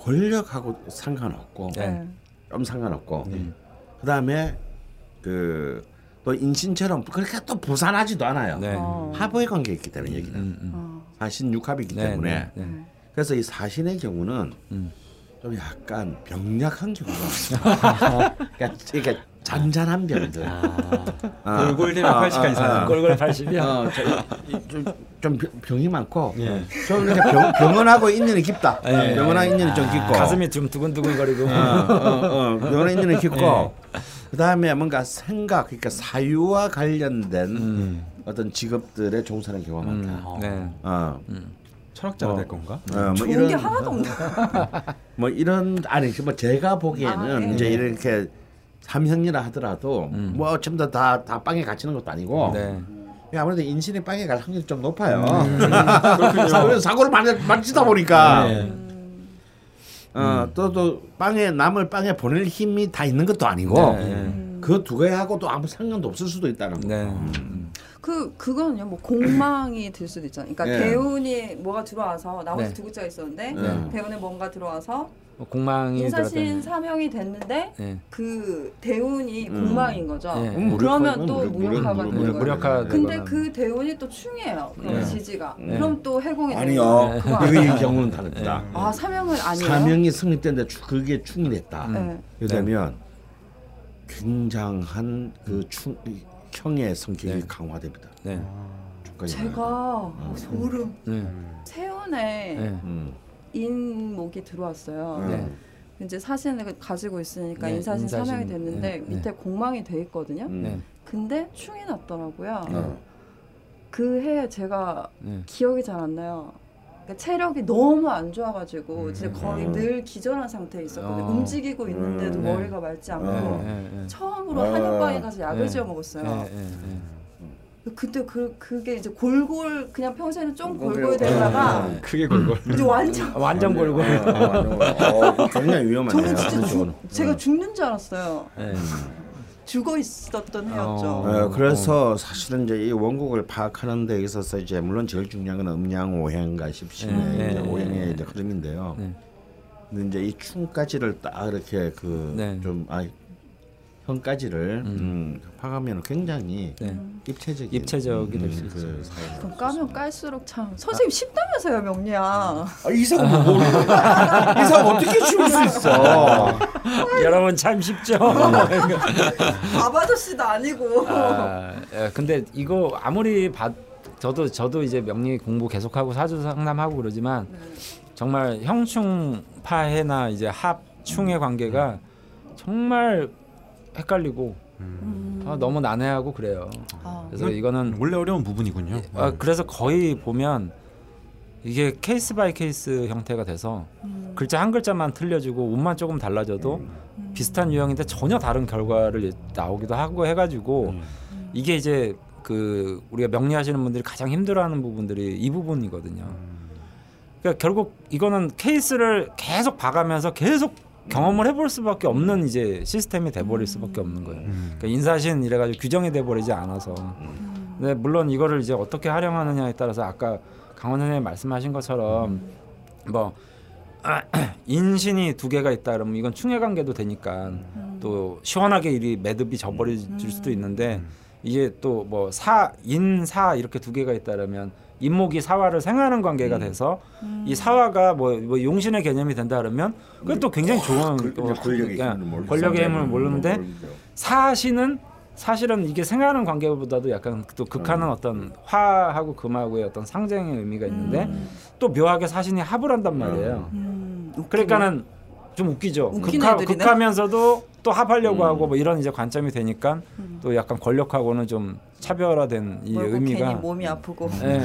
권력하고 상관없고 네. 좀 상관없고 그다음에 그 또 인신처럼 그렇게 또 부산하지도 않아요. 네. 어. 하부의 관계에 있기 때문에 여기는 음, 음. 어. 사신 육합이기 네, 때문에 네, 네. 그래서 이 사신의 경우는 음. 좀 약간 병약한 경우가 [LAUGHS] 있어요. 그러니까, 그러니까 잔잔한 병들. 아, 골골대면 아, 80까지 아, 사는 아. 꼴꼴 80이야. 어, 저, 좀, 좀 병- 병이 많고 예. 좀 이렇게 병, 병원하고 인연이 깊다. 예. 병원하고 인연이 좀 깊고 가슴이 좀 두근두근거리고. 어, 어, 어, 병원하고 인연이 깊고 그 다음에 뭔가 생각 그러니까 사유와 관련된 음. 어떤 직업들에 종사하는 경우가 음, 많다. 네. 어, 철학자가 어. 될 건가? 어, 뭐 좋은 이런 게 하나도 없네. 뭐 이런 아니 뭐 제가 보기에는 아, 예. 이제 이렇게 삼형이라 하더라도 뭐 전부 다다 빵에 갇히는 것도 아니고 네. 아무래도 인신이 빵에 갈 확률이 좀 높아요. [LAUGHS] 사고, 사고를 많이 만지다 보니까 네. 어, 또, 또 빵에 남을 빵에 보낼 힘이 다 있는 것도 아니고 네. 그 두 개하고도 아무 상관도 없을 수도 있다는 거. 네. 그 그거는요 뭐 공망이 들 수도 있잖아요. 그러니까 예. 대운이 뭐가 들어와서 나머지 네. 두 글자가 있었는데 네. 대운에 뭔가 들어와서 뭐 공망이 인사신. 사명이 됐는데 네. 그 대운이 음. 공망인 거죠. 예. 음, 그러면 또 무력, 무력화가 무력, 되는 무력, 거예요. 무력화 근데. 그 대운이 또 충이에요. 그럼 네. 지지가. 네. 그럼 또 해공이 아니요. 아니에요? 경우는 다릅니다. 아 사명은 아니에요. 사명이 성립됐는데 추- 그게 충이 됐다. 네. 그러면 굉장한 그 충, 형의 성격이 네. 강화됩니다. 네. 제가 어, 소름 네. 세운에 네. 음. 인목이 들어왔어요. 네. 이제 사신을 가지고 있으니까 네, 인사신 사명이 됐는데 네, 네. 밑에 공망이 돼 있거든요. 음. 네. 근데 충이 났더라고요. 어. 그 해에 제가 네. 기억이 잘 안 나요. 그러니까 체력이 너무 안 좋아가지고 이제 거의 음. 늘 기절한 상태에 있었거든요. 어. 움직이고 있는데도 음. 네. 머리가 맑지 않고 어. 네. 네. 처음으로 어. 한약방에 가서 약을 네. 지어 먹었어요. 네. 네. 네. 그때 그 그게 이제 골골 그냥 평소에는 좀 골골. 되다가 네. 크게 골골. [LAUGHS] 이제 완전 완전 골골. 어, 어, 어, 굉장히 위험하네요. 저는 진짜 죽, 그쪽은. 제가 죽는 줄 알았어요. 네. 죽어 있었던 해였죠. 어. 어, 그래서 사실은 이제 이 원국을 파악하는 데 있어서 이제 물론 제일 중요한 건 음양 오행과 십신의 네, 이제 네, 오행의 이제 흐름인데요. 네. 근데 이제 이 충까지를 딱 이렇게 그 네. 좀 아, 형까지를 음. 파악하면 굉장히 네. 입체적인 입체적이 될수 그 있죠. 사회. 그럼 까면 깔수록 참 선생님 쉽다면서요 명리야. 아, 이상 뭐 모르 이상 어떻게 쉬울 수 있어? [LAUGHS] 여러분 참 쉽죠. [LAUGHS] 밥 아저씨도 아니고. 아, 예, 근데 이거 아무리 봐 저도 저도 이제 명리 공부 계속하고 사주 상담하고 그러지만 정말 형충파해나 이제 합충의 관계가 정말 헷갈리고 음. 아, 너무 난해하고 그래요. 아. 그래서 이거는 원래 어려운 부분이군요. 아, 그래서 거의 보면 이게 case by case 형태가 돼서 음. 글자 한 글자만 틀려지고 운만 조금 달라져도 비슷한 유형인데 전혀 다른 결과를 나오기도 하고 해가지고 이게 이제 그 우리가 명리하시는 분들이 가장 힘들어하는 부분들이 이 부분이거든요. 그러니까 결국 이거는 케이스를 계속 봐가면서 계속 경험을 해볼 수밖에 없는 이제 시스템이 돼버릴 수밖에 없는 거예요. 음. 그러니까 인사신 이래가지고 규정이 돼버리지 않아서. 근데 물론 이거를 이제 어떻게 활용하느냐에 따라서 아까 강원 선생님 말씀하신 것처럼 뭐 [CLEARS THROAT] 인신이 두 개가 있다 그러면 이건 충해 관계도 되니까 또 시원하게 일이 매듭이 져버릴 수도 있는데 이게 또 뭐 사 인사 이렇게 두 개가 있다 그러면 인목이 사화를 생하는 관계가 돼서 이 사화가 뭐, 뭐 용신의 개념이 된다 그러면 그것도 굉장히 좋은 그, 또 이제 권력의 그냥 힘을 모르죠. 권력의 힘을 모르는데. 사시는 사실은 이게 생하는 관계보다도 약간 또 극하는 음. 어떤 화하고 금하고의 어떤 상징의 의미가 있는데 또 묘하게 사신이 합을 한단 말이에요. 음, 그러니까는 좀 웃기죠. 극하. 극하면서도 또 합하려고 음. 하고 뭐 이런 이제 관점이 되니까 또 약간 권력하고는 좀 차별화된 이 의미가 괜히 몸이 아프고. 예.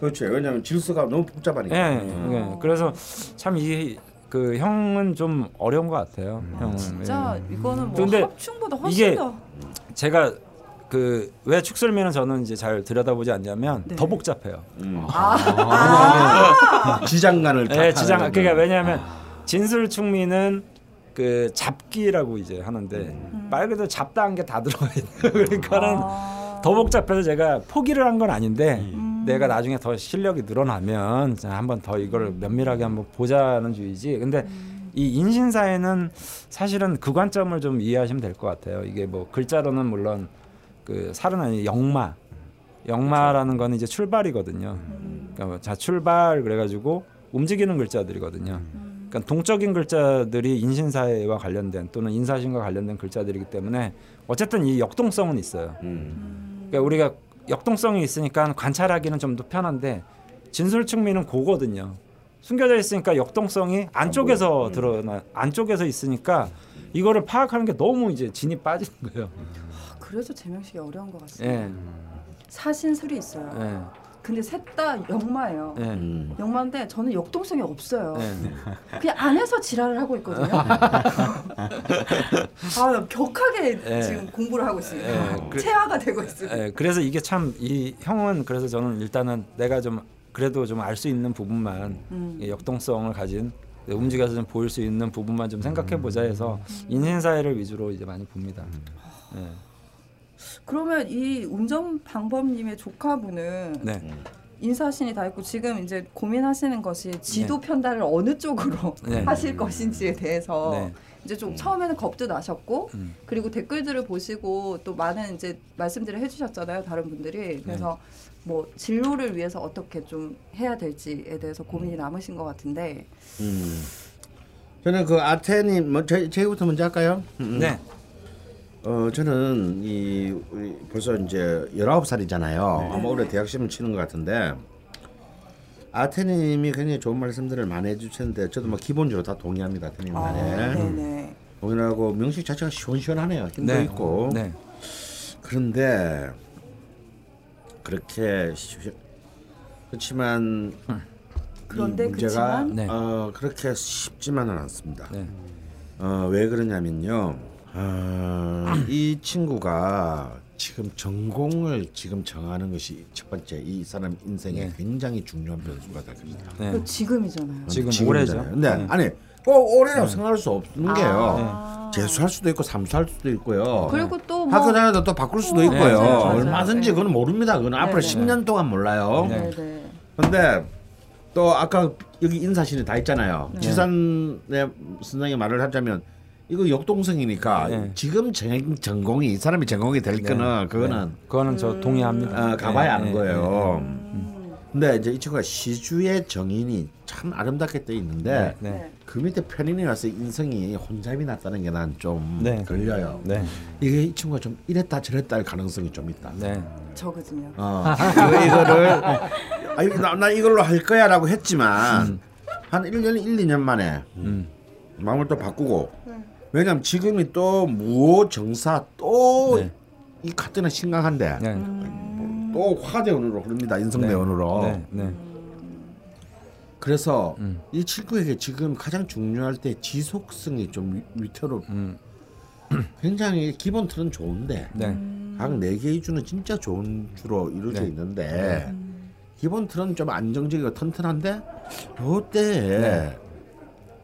그렇죠. 왜냐하면 질서가 너무 복잡하니까. 예. 음. 예. 그래서 참이 그 형은 좀 어려운 것 같아요. 형은. 진짜 예. 이거는 뭐 근데 합충보다 훨씬 이게 더. 제가 그 왜 축술미는 저는 이제 잘 들여다보지 않냐면 네. 더 복잡해요. 음. 아, [LAUGHS] 지장간을 예, 지장 그러니까. 왜냐하면 진술 충미는 그 잡기라고 이제 하는데 말 그대로 잡다한 게 다 들어가 있는 [LAUGHS] 그러니까는 아. 더 복잡해서 제가 포기를 한 건 아닌데 음. 내가 나중에 더 실력이 늘어나면 자, 한번 더 이걸 면밀하게 한번 보자는 주의지. 근데 음. 이 인신사에는 사실은 그 관점을 좀 이해하시면 될 것 같아요. 이게 뭐 글자로는 물론 그 살은 아니 영마, 영마라는 거는 이제 출발이거든요. 그러니까 뭐자 출발 그래가지고 움직이는 글자들이거든요. 그러니까 동적인 글자들이 인신사회와 관련된 또는 인사신과 관련된 글자들이기 때문에 어쨌든 이 역동성은 있어요. 음. 그러니까 우리가 역동성이 있으니까 관찰하기는 좀 더 편한데 진술 측면은 고거든요. 숨겨져 있으니까 역동성이 안쪽에서 드러나 안쪽에서 있으니까 이거를 파악하는 게 너무 이제 진이 빠지는 거예요. 아, 그래서 제명식이 어려운 것 같습니다. 예, 사신술이 있어요. 예, 근데 셋 다 역마예요. 예. 음. 역마인데 저는 역동성이 없어요. 예. 그냥 안에서 지랄을 하고 있거든요. 아 격하게 예. 지금 공부를 하고 있습니다. 예, 그- 체화가 되고 있습니다. 예, 그래서 이게 참 이 형은 그래서 저는 일단은 내가 좀 그래도 좀 알 수 있는 부분만 음. 이 역동성을 가진 움직여서 좀 보일 수 있는 부분만 좀 생각해 보자 해서 음. 인신 사회를 위주로 이제 많이 봅니다. 예. 그러면 이 운전 방법님의 조카분은 네. 인사신이 다 있고 지금 이제 고민하시는 것이 지도 편달을 어느 쪽으로 [LAUGHS] 네. 하실 것인지에 대해서 네. 이제 좀 처음에는 겁도 나셨고 음. 그리고 댓글들을 보시고 또 많은 이제 말씀들을 해주셨잖아요 다른 분들이 그래서 뭐 진로를 위해서 어떻게 좀 해야 될지에 대해서 고민이 남으신 것 같은데 음. 저는 그 아테님 뭐 제, 제부터 먼저 할까요? 음. 네. 어 저는 이 우리 벌써 이제 19살이잖아요. 아마 올해 대학 시험 치는 것 같은데 아테님이 굉장히 좋은 말씀들을 많이 해주셨는데 저도 뭐 기본적으로 다 동의합니다. 아테님 아, 말에 네네 동의하고 명식 자체가 시원시원하네요. 힘도 네. 있고 네. 그런데 그렇게 쉬- 그렇지만 그런데 이 문제가 그치만? 네. 어, 그렇게 쉽지만은 않습니다. 네. 어, 왜 그러냐면요. 어, 이 친구가 지금 전공을 지금 정하는 것이 첫 번째 이 사람 인생에 네. 굉장히 중요한 변수가 될 것이다. 네. 그 지금이잖아요. 지금 지금이잖아요. 올해죠. 근데 네. 아니 꼭 올해라고 생각할 수 없는 게요. 아. 재수할 수도 있고 삼수할 수도 있고요. 그리고 또 뭐 학교 다녀도 또 바꿀 수도 어, 있고요. 맞아요, 맞아요. 얼마든지 네. 그건 모릅니다. 그건 앞으로 네, 네. 10년 동안 몰라요. 네. 네네. 근데 또 아까 여기 인사실에 다 있잖아요. 네. 지산의 선생님 말을 하자면 이거 역동성이니까 네. 지금 전, 전공이 이 사람이 전공이 될 거는 그거는 네. 그거는 저 동의합니다. 어, 가봐야 네, 아는 네, 거예요. 음. 근데 이제 이 친구가 시주의 정인이 참 아름답게 떠 있는데 네. 네. 그 밑에 편인이 와서 인성이 혼잡이 났다는 게 난좀 네. 걸려요. 네. 이게 이 친구가 좀 이랬다 저랬다 할 가능성이 좀 있다. 네. 저거든요. 어, 이거, 이거를 [LAUGHS] 아, 이거 나, 나 이걸로 할 거야라고 했지만 한 1년 1, 2년 만에 음. 마음을 또 바꾸고 왜냐면 지금이 또 무호 정사 또이 네. 카드는 심각한데 네. 또 화대원으로 흐릅니다 인성대원으로 네. 네. 그래서 음. 이 친구에게 지금 가장 중요할 때 지속성이 좀 위- 위태로 음. 굉장히 기본 틀은 좋은데 네. 각네 개의 주는 진짜 좋은 주로 이루어져 네. 있는데 기본 틀은 좀 안정적이고 튼튼한데 요때 네.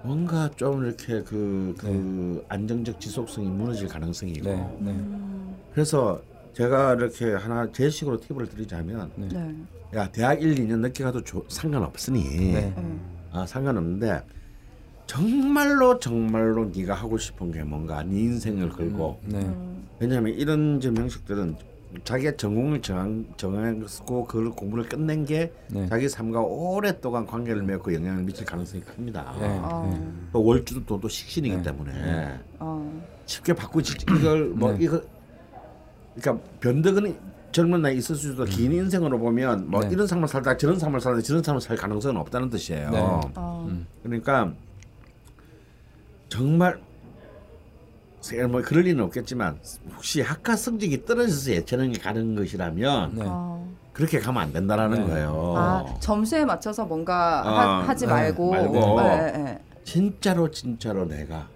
뭔가 좀 이렇게 그, 그 안정적 지속성이 무너질 가능성이 있고 네. 네. 그래서 제가 이렇게 하나 제 식으로 팁을 드리자면 네. 네. 야 대학 1, 2년 늦게 가도 조- 상관없으니 네. 네. 아 상관없는데 정말로 정말로 네가 하고 싶은 게 뭔가 네 인생을 걸고 네. 음. 왜냐하면 이런 이제 명식들은 자기가 전공을 정한, 정하고 그걸 공부를 끝낸 게 네. 자기 삶과 오랫동안 관계를 맺고 영향을 미칠 가능성이 큽니다. 네. 아. 또 월주도 또, 또 식신이기 네. 때문에 아. 쉽게 바꾸지 이걸 뭐 네. 이거 그러니까 변덕은 젊은 나이 있을 수도 긴 인생으로 보면 뭐 네. 이런 삶을 살다가 저런 삶을 살다 저런 삶을 살 가능성은 없다는 뜻이에요. 네. 아. 음. 그러니까 정말 뭐 그럴 리는 없겠지만 혹시 학과 성적이 떨어져서 예체능에 가는 것이라면 네. 아. 그렇게 가면 안 된다라는 네. 거예요. 아, 점수에 맞춰서 뭔가 어, 하, 지 네, 말고. 말고. 네, 네. 진짜로 진짜로 내가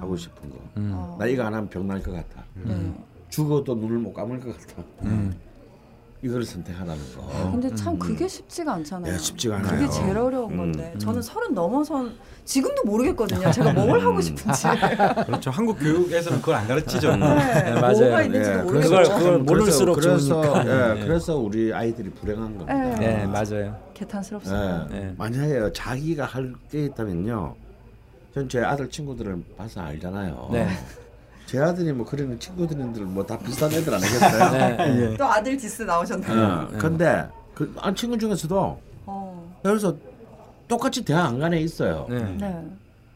하고 싶은 거. 음. 어. 나 이거 안 하면 병날 것 같아. 네. 죽어도 눈을 못 감을 것 같아. 음. 이걸 선택하라는 거. 근데 참 그게 쉽지가 않잖아요. 네, 쉽지가 않아요. 그게 제일 어려운 음. 건데 저는 서른 넘어선 지금도 모르겠거든요. 제가 뭘 하고 싶은지. [LAUGHS] 그렇죠. 한국 교육에서는 그걸 안 가르치죠. 네, 맞아요. 뭐가 있는지도 예, 모르겠고. 그걸- 그걸 참 모를수록 그래서. 그래서, 예, 네. 그래서 우리 아이들이 불행한 겁니다. 네. 네, 맞아요. 개탄스럽습니다. 예. 네. 만약에 자기가 할 게 있다면요. 전 제 아들 친구들을 봐서 알잖아요. 네. 제 아들이 뭐 그러는 친구들인들 뭐 다 비슷한 애들 아니겠어요? [LAUGHS] 네. 네. 또 아들 디스 나오셨나요? 어, 근데 그 아, 친구 중에서도 어. 그래서 똑같이 대학 안 간 애 있어요. 네. 네.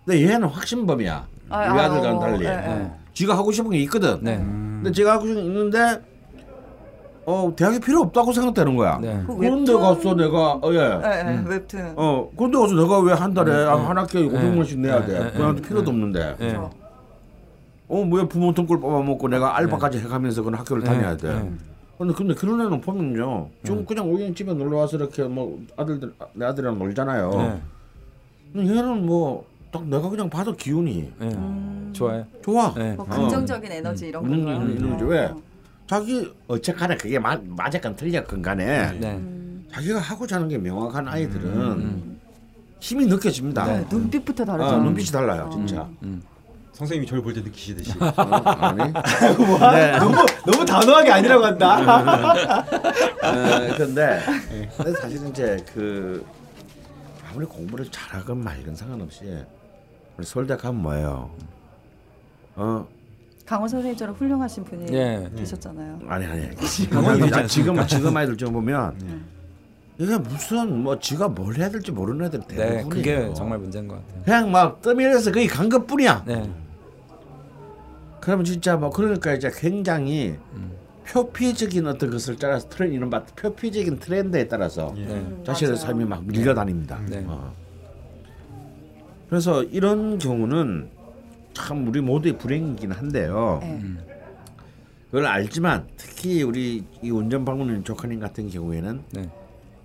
근데 얘는 확신범이야. 아, 우리 아, 아들과는 어, 달리. 예, 예. 지가 하고 싶은 게 있거든. 네. 근데 제가 하고 싶은 게 있는데 어 대학이 필요 없다고 생각되는 거야. 네. 그 그런데 가서 내가 어 예. 예, 예, 웹툰. 어 그런데 가서 내가 왜 한 달에 네, 한 학기에 500만 원씩 내야 네, 돼? 네, 네, 필요도 없는데. 네. 어 뭐야 부모 돈꿀 뽑아먹고 내가 알바까지 해가면서 그런 학교를 네, 다녀야 돼. 네. 근데 근데 그런 애는 보면요, 좀 그냥 우연히 집에 놀러 와서 이렇게 뭐 아들들 내 아들이랑 놀잖아요. 네. 근데 얘는 뭐 딱 내가 그냥 받은 기운이 네. 음. 좋아요. 좋아. 네. 뭐 어. 긍정적인 에너지 이런 음, 거요. 음, 이런 거죠. 왜? 자기 어쨌거나 그게 맞 맞았건 틀렸건 간에 네. 자기가 하고자 하는 게 명확한 아이들은 힘이 느껴집니다. 네, 눈빛부터 다르죠. 아, 눈빛이 달라요, 진짜. 선생님이 저를 볼 때 느끼시듯이. 어, [LAUGHS] 아니. 뭐? 네. 너무 너무 단호하게 아니라고 한다. 어, 근데, 근데 사실은 이제 그 아무리 공부를 잘하건 말건 상관없이 우리 서울대 가면 뭐예요? 어 강원 선생님처럼 훌륭하신 분이 예. 계셨잖아요. 아니 아니 [LAUGHS] 강원이 되지 지금 지금 아이들 좀 보면 이게 무슨 뭐 지가 뭘 해야 될지 모르는 애들 네, 대부분이에요. 그게 정말 문제인 것 같아요. 그냥 막 떠밀려서 거기 간 것뿐이야. 네. 그러면 진짜 뭐 그러니까 이제 굉장히 표피적인 어떤 것을 따라서 트렌 이런 바 표피적인 트렌드에 따라서 네. 자신의 맞아요. 삶이 막 밀려다닙니다. 네. 어. 그래서 이런 경우는 참 우리 모두의 불행이긴 한데요. 네. 그걸 알지만 특히 우리 이 운전 방문인 조카님 같은 경우에는 네.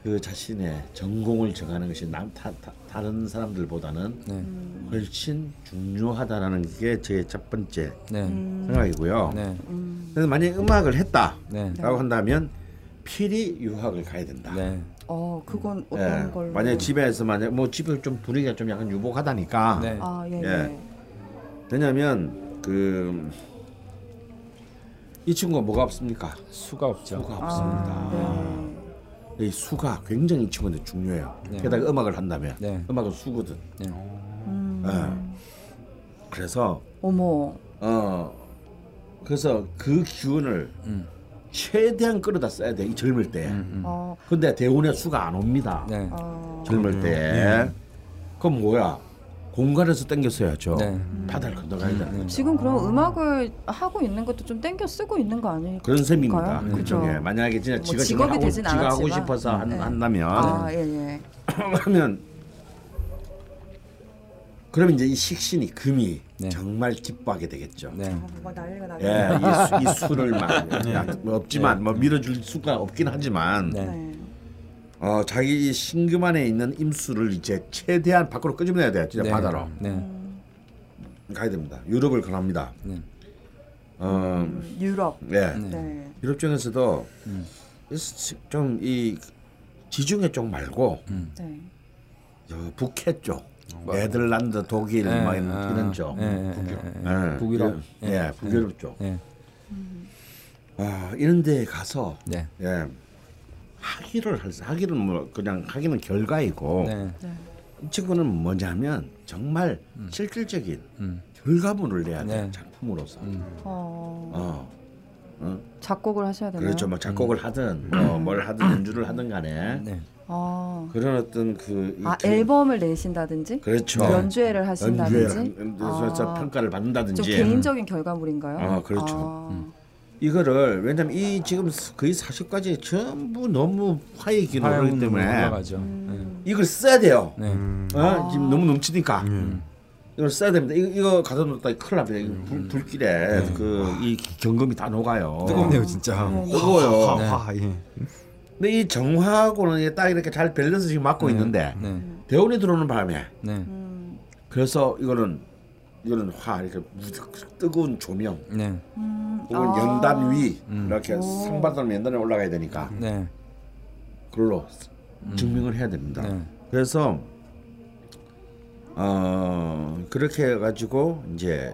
그 자신의 전공을 정하는 것이 남 타, 타, 다 른 사람들보다는 네. 훨씬 중요하다라는 게 제 첫 번째 네. 생각이고요. 네. 그래서 만약에 음악을 했다라고 네. 한다면 필히 유학을 가야 된다. 네. 어, 그건 예. 어떤 걸로? 만약에 집에서 만약 뭐 집에 좀 분위기가 좀 약간 유복하다니까. 네. 아, 예, 예. 예. 왜냐하면 그 이 친구가 뭐가 없습니까? 수가 없죠. 수가 없습니다. 아, 네. 이 수가 굉장히 이 친구한테 중요해요. 네. 게다가 음악을 한다면 네. 음악은 수거든. 네. 음. 예. 그래서 어머. 어 그래서 그 기운을 음. 최대한 끌어다 써야 돼 이 젊을 때. 음. 어, 근데 대운에 수가 안 옵니다. 네. 어. 젊을 때. 그럼 뭐야? 공간에서 땡겼어야죠. 네. 바다를 건너가야 되는 거죠. 지금 그럼 음악을 하고 있는 것도 좀 땡겨 쓰고 있는 거 아닐까요? 그런 셈입니다. 그죠? 일종의 만약에 진짜 뭐 지가 직업이 하고, 되진 지가 하고 않았지만. 싶어서 한, 네. 한다면 아, 예, 예. [LAUGHS] 그러면 그러면 이제 이 식신이 금이 네. 정말 기뻐하게 되겠죠. 네. 아, 뭐 난리가 나네. 예, 이, 수, 이 수를 막 [LAUGHS] 야, 뭐 없지만 뭐 밀어줄 수가 없긴 하지만 네. 네. 어, 자기 이 신금 안에 있는 임수를 이제 최대한 밖으로 끄집어내야 돼요. 진짜 네. 바다로 네. 가야 됩니다. 유럽을 권합니다. 네. 어, 음, 유럽. 예. 네. 유럽 중에서도 음. 좀이 지중해 쪽 말고 네. 저 북해 쪽, 뭐. 네덜란드, 독일 네, 막 이런, 아, 이런 쪽, 네, 네, 북유럽, 네, 예, 북유럽. 예, 네. 예, 북유럽 쪽. 네. 아, 이런 데 가서 네. 예, 학위를 할 수- 학위는 뭐 그냥 학위는 결과이고 네. 네. 이 친구는 뭐냐면 정말 실질적인 음. 결과물을 내야 돼 네. 작품으로서. 어, 어, 어, 작곡을 하셔야 되나요? 그렇죠. 뭐 작곡을 하든 뭐 뭘 하든 연주를 하든 간에 네. 아, 그런 어떤 그이아 그- 앨범을 내신다든지 그렇죠. 연주회를 하신다든지 연주회에서 아, 평가를 받는다든지 좀 개인적인 결과물인가요? 아, 그렇죠. 아, 이거를 왜냐면 이 지금 거의 40까지 전부 너무 화염은 하기 때문에 올라가죠. 이걸 써야 돼요. 네. 네. 어? 지금 너무 넘치니까 음. 이걸 써야 됩니다. 이거, 이거 가둬 놓다 큰일 납니다. 이거 불, 불길에 그이 경금이 다 녹아요. 뜨겁네요 진짜. 뜨거워요. 화, 화, 예. 근데 이 정화하고는 딱 이렇게 잘 밸런스 지금 맞고 있는데 네. 대운이 들어오는 바람에 네. 음, 그래서 이거는 이거는 화 이렇게 무득 뜨거운 조명 네. 음, 혹은 아, 연단 위 음. 이렇게 오. 상바닥 연단에 올라가야 되니까 네. 그걸로 증명을 해야 됩니다. 네. 그래서 어 그렇게 해가지고 이제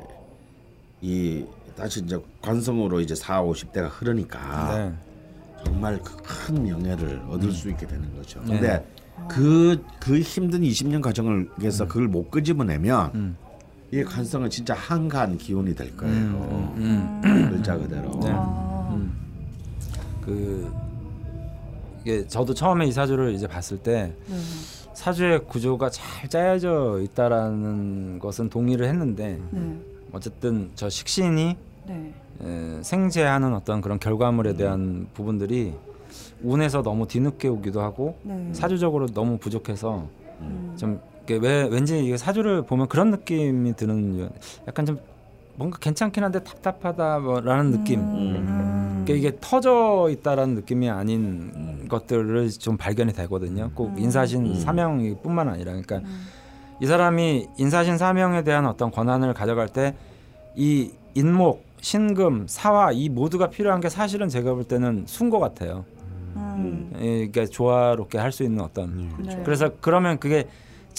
이 다시 이제 관성으로 이제 4, 50대가 흐르니까 네. 정말 그 큰 명예를 얻을 수 있게 되는 거죠. 네. 근데 그그 힘든 20년 과정을 위해서 그걸 못 끄집어내면 음. 이 관성은 진짜 한가한 기운이 될 거예요. 음. 글자 그대로. 네. 아, 그 이게 저도 처음에 이 사주를 이제 봤을 때 네. 사주의 구조가 잘 짜여져 있다라는 것은 동의를 했는데 네. 어쨌든 저 식신이 네. 에, 생재하는 어떤 그런 결과물에 대한 부분들이 운에서 너무 뒤늦게 오기도 하고 네. 사주적으로 너무 부족해서 음. 좀 이게 왜 왠지 이게 사주를 보면 그런 느낌이 드는 약간 좀 뭔가 괜찮긴 한데 답답하다라는 느낌. 음. 그러니까 이게 터져 있다라는 느낌이 아닌 것들을 좀 발견이 되거든요. 꼭 음. 인사신 사명뿐만 아니라 그러니까 이 사람이 인사신 사명에 대한 어떤 권한을 가져갈 때 이 인목, 신금, 사화 이 모두가 필요한 게 사실은 제가 볼 때는 순것 같아요. 음. 예, 그러니까 조화롭게 할 수 있는 어떤 네. 그래서 그러면 그게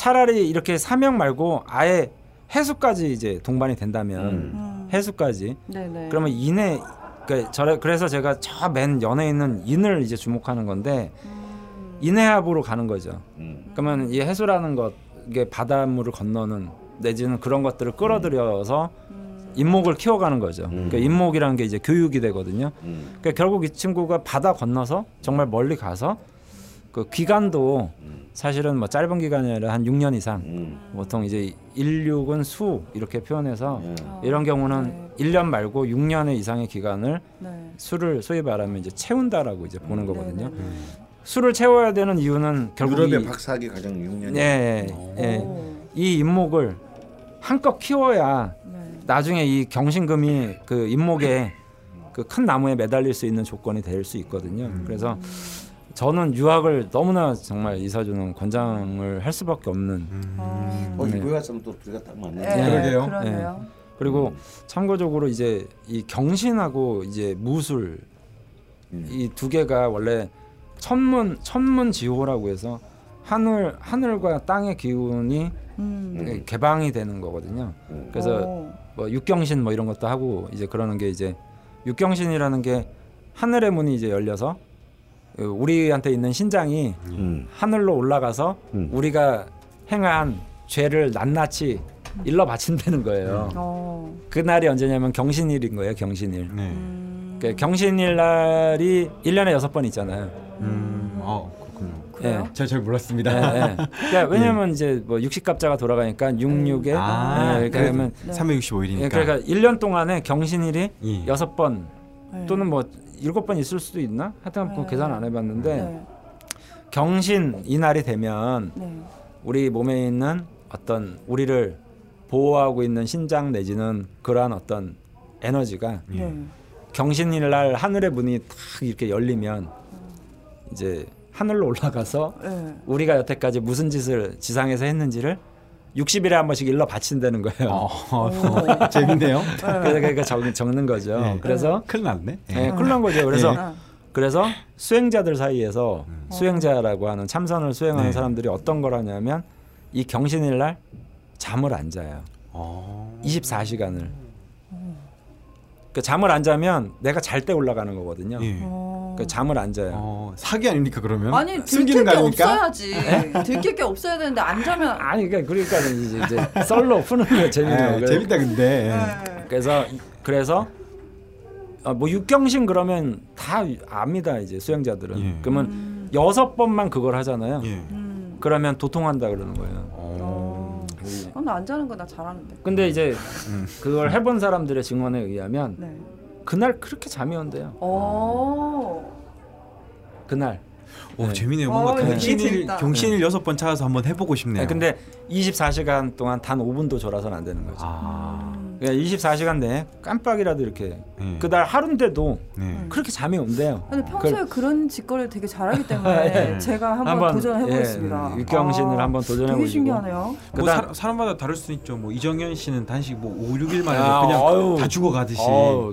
차라리 이렇게 사명 말고 아예 해수까지 이제 동반이 된다면 음. 해수까지 네네. 그러면 인에 그러니까 저래 그래서 제가 저 맨 연에 있는 인을 이제 주목하는 건데 음. 인해합으로 가는 거죠. 음. 그러면 이 해수라는 것 이게 바닷물을 건너는 내지는 그런 것들을 끌어들여서 음. 인목을 키워가는 거죠. 그러니까 인목이라는 게 이제 교육이 되거든요. 음. 그러니까 결국 이 친구가 바다 건너서 정말 멀리 가서 그 기간도 사실은 뭐 짧은 기간이 아니라 한 6년 이상 음. 보통 이제 일육은 수 이렇게 표현해서 음. 아, 이런 경우는 네. 1년 말고 6년의 이상의 기간을 네. 수를 소위 말하면 이제 채운다라고 이제 보는 거거든요. 네, 네, 네. 수를 채워야 되는 이유는 결국 유럽의 이, 박사학위 가정 6년. 예, 예, 예. 오. 이 인목을 한껏 키워야 네. 나중에 이 경신금이 그 인목에 그 큰 나무에 매달릴 수 있는 조건이 될 수 있거든요. 그래서 저는 유학을 너무나 정말 이사주는 권장을 할 수밖에 없는 어. 어, 네. 갔으면 또 우리가 딱 맞네. 네, 그러게요. 그러네요. 그리고 참고적으로 이제 이 경신하고 이제 무술 음. 이두 개가 원래 천문 천문 지호라고 해서 하늘 하늘과 땅의 기운이 음. 개방이 되는 거거든요. 음. 그래서 오. 뭐 육경신 뭐 이런 것도 하고 이제 그러는 게 이제 육경신이라는 게 하늘의 문이 이제 열려서 그 우리한테 있는 신장이 음. 하늘로 올라가서 음. 우리가 행한 죄를 낱낱이 일러 바친다는 거예요. 어. 그날이 언제냐면 경신일인 거예요. 경신일. 네. 음. 그 경신일 날이 1년에 여섯 번 있잖아요. 음. 아 그렇군요. 그래요? 예. 제가 잘 몰랐습니다. 예, 예. 그러니까 [LAUGHS] 왜냐면 이제 뭐 육식갑자가 돌아가니까 66에 아, 예, 그러면 네. 365일이니까. 예, 그러니까 1년 동안에 경신일이 예. 여섯 번 네. 또는 뭐 일곱 번 있을 수도 있나? 하여튼 그 네. 계산 안 해봤는데 네. 경신 이 날이 되면 네. 우리 몸에 있는 어떤 우리를 보호하고 있는 신장 내지는 그러한 어떤 에너지가 네. 경신일 날 하늘의 문이 탁 이렇게 열리면 이제 하늘로 올라가서 네. 우리가 여태까지 무슨 짓을 지상에서 했는지를 60일에 한 번씩 일러 바친다는 거예요. 어. 오. [LAUGHS] 재밌네요. [LAUGHS] 그래서 그러니까 적, 적는 거죠. 네. 그래서 큰일 났네. 예. 예, 큰일 난 거죠. 그래서 아. 그래서 수행자들 사이에서 수행자라고 하는 참선을 수행하는 네. 사람들이 어떤 걸 하냐면 이 경신일 날 잠을 안 자요. 어. 24시간을. 그 잠을 안 자면 내가 잘 때 올라가는 거거든요. 예. 어. 그 잠을 안 자요. 어, 사기 아닙니까 그러면? 아니 들킬 거게 아닙니까? 없어야지. 들킬 게 없어야 되는데 안 자면 [LAUGHS] 아니 그러니까 그러니까 이제, 이제 썰로 푸는 게 재미나요. 예, 재밌다 근데. 네. 그래서 그래서 어, 뭐 육경신 그러면 다 압니다 이제 수행자들은. 예. 그러면 음. 여섯 번만 그걸 하잖아요. 예. 음. 그러면 도통한다 그러는 거예요. 어. 어, 나안 자는 거 나 잘하는데. 근데 이제 그걸 해본 사람들의 증언에 의하면 네. 그날 그렇게 잠이 온대요. 어. 그날. 오 네. 재미네요. 뭔가 어, 되게 경신일 재밌다. 경신일 여섯 번 찾아서 한번 해보고 싶네요. 네, 근데 24시간 동안 단 5분도 졸아서는 안 되는 거죠. 아. 그러니까 24시간 내에 깜빡이라도 이렇게 예. 그날 하루인데도 네. 그렇게 잠이 온대요. 근데 평소에 그런 짓거리를 되게 잘하기 때문에 [LAUGHS] 예. 제가 한번, 도전해 보겠습니다. 예, 육경신을 한번 도전해 되게 보시고. 신기하네요. 뭐 그다음- 사, 사람마다 다를 수 있죠. 뭐 이정현 씨는 단식 뭐 5, 6일 만에 아, 그냥 어휴. 다 죽어가듯이.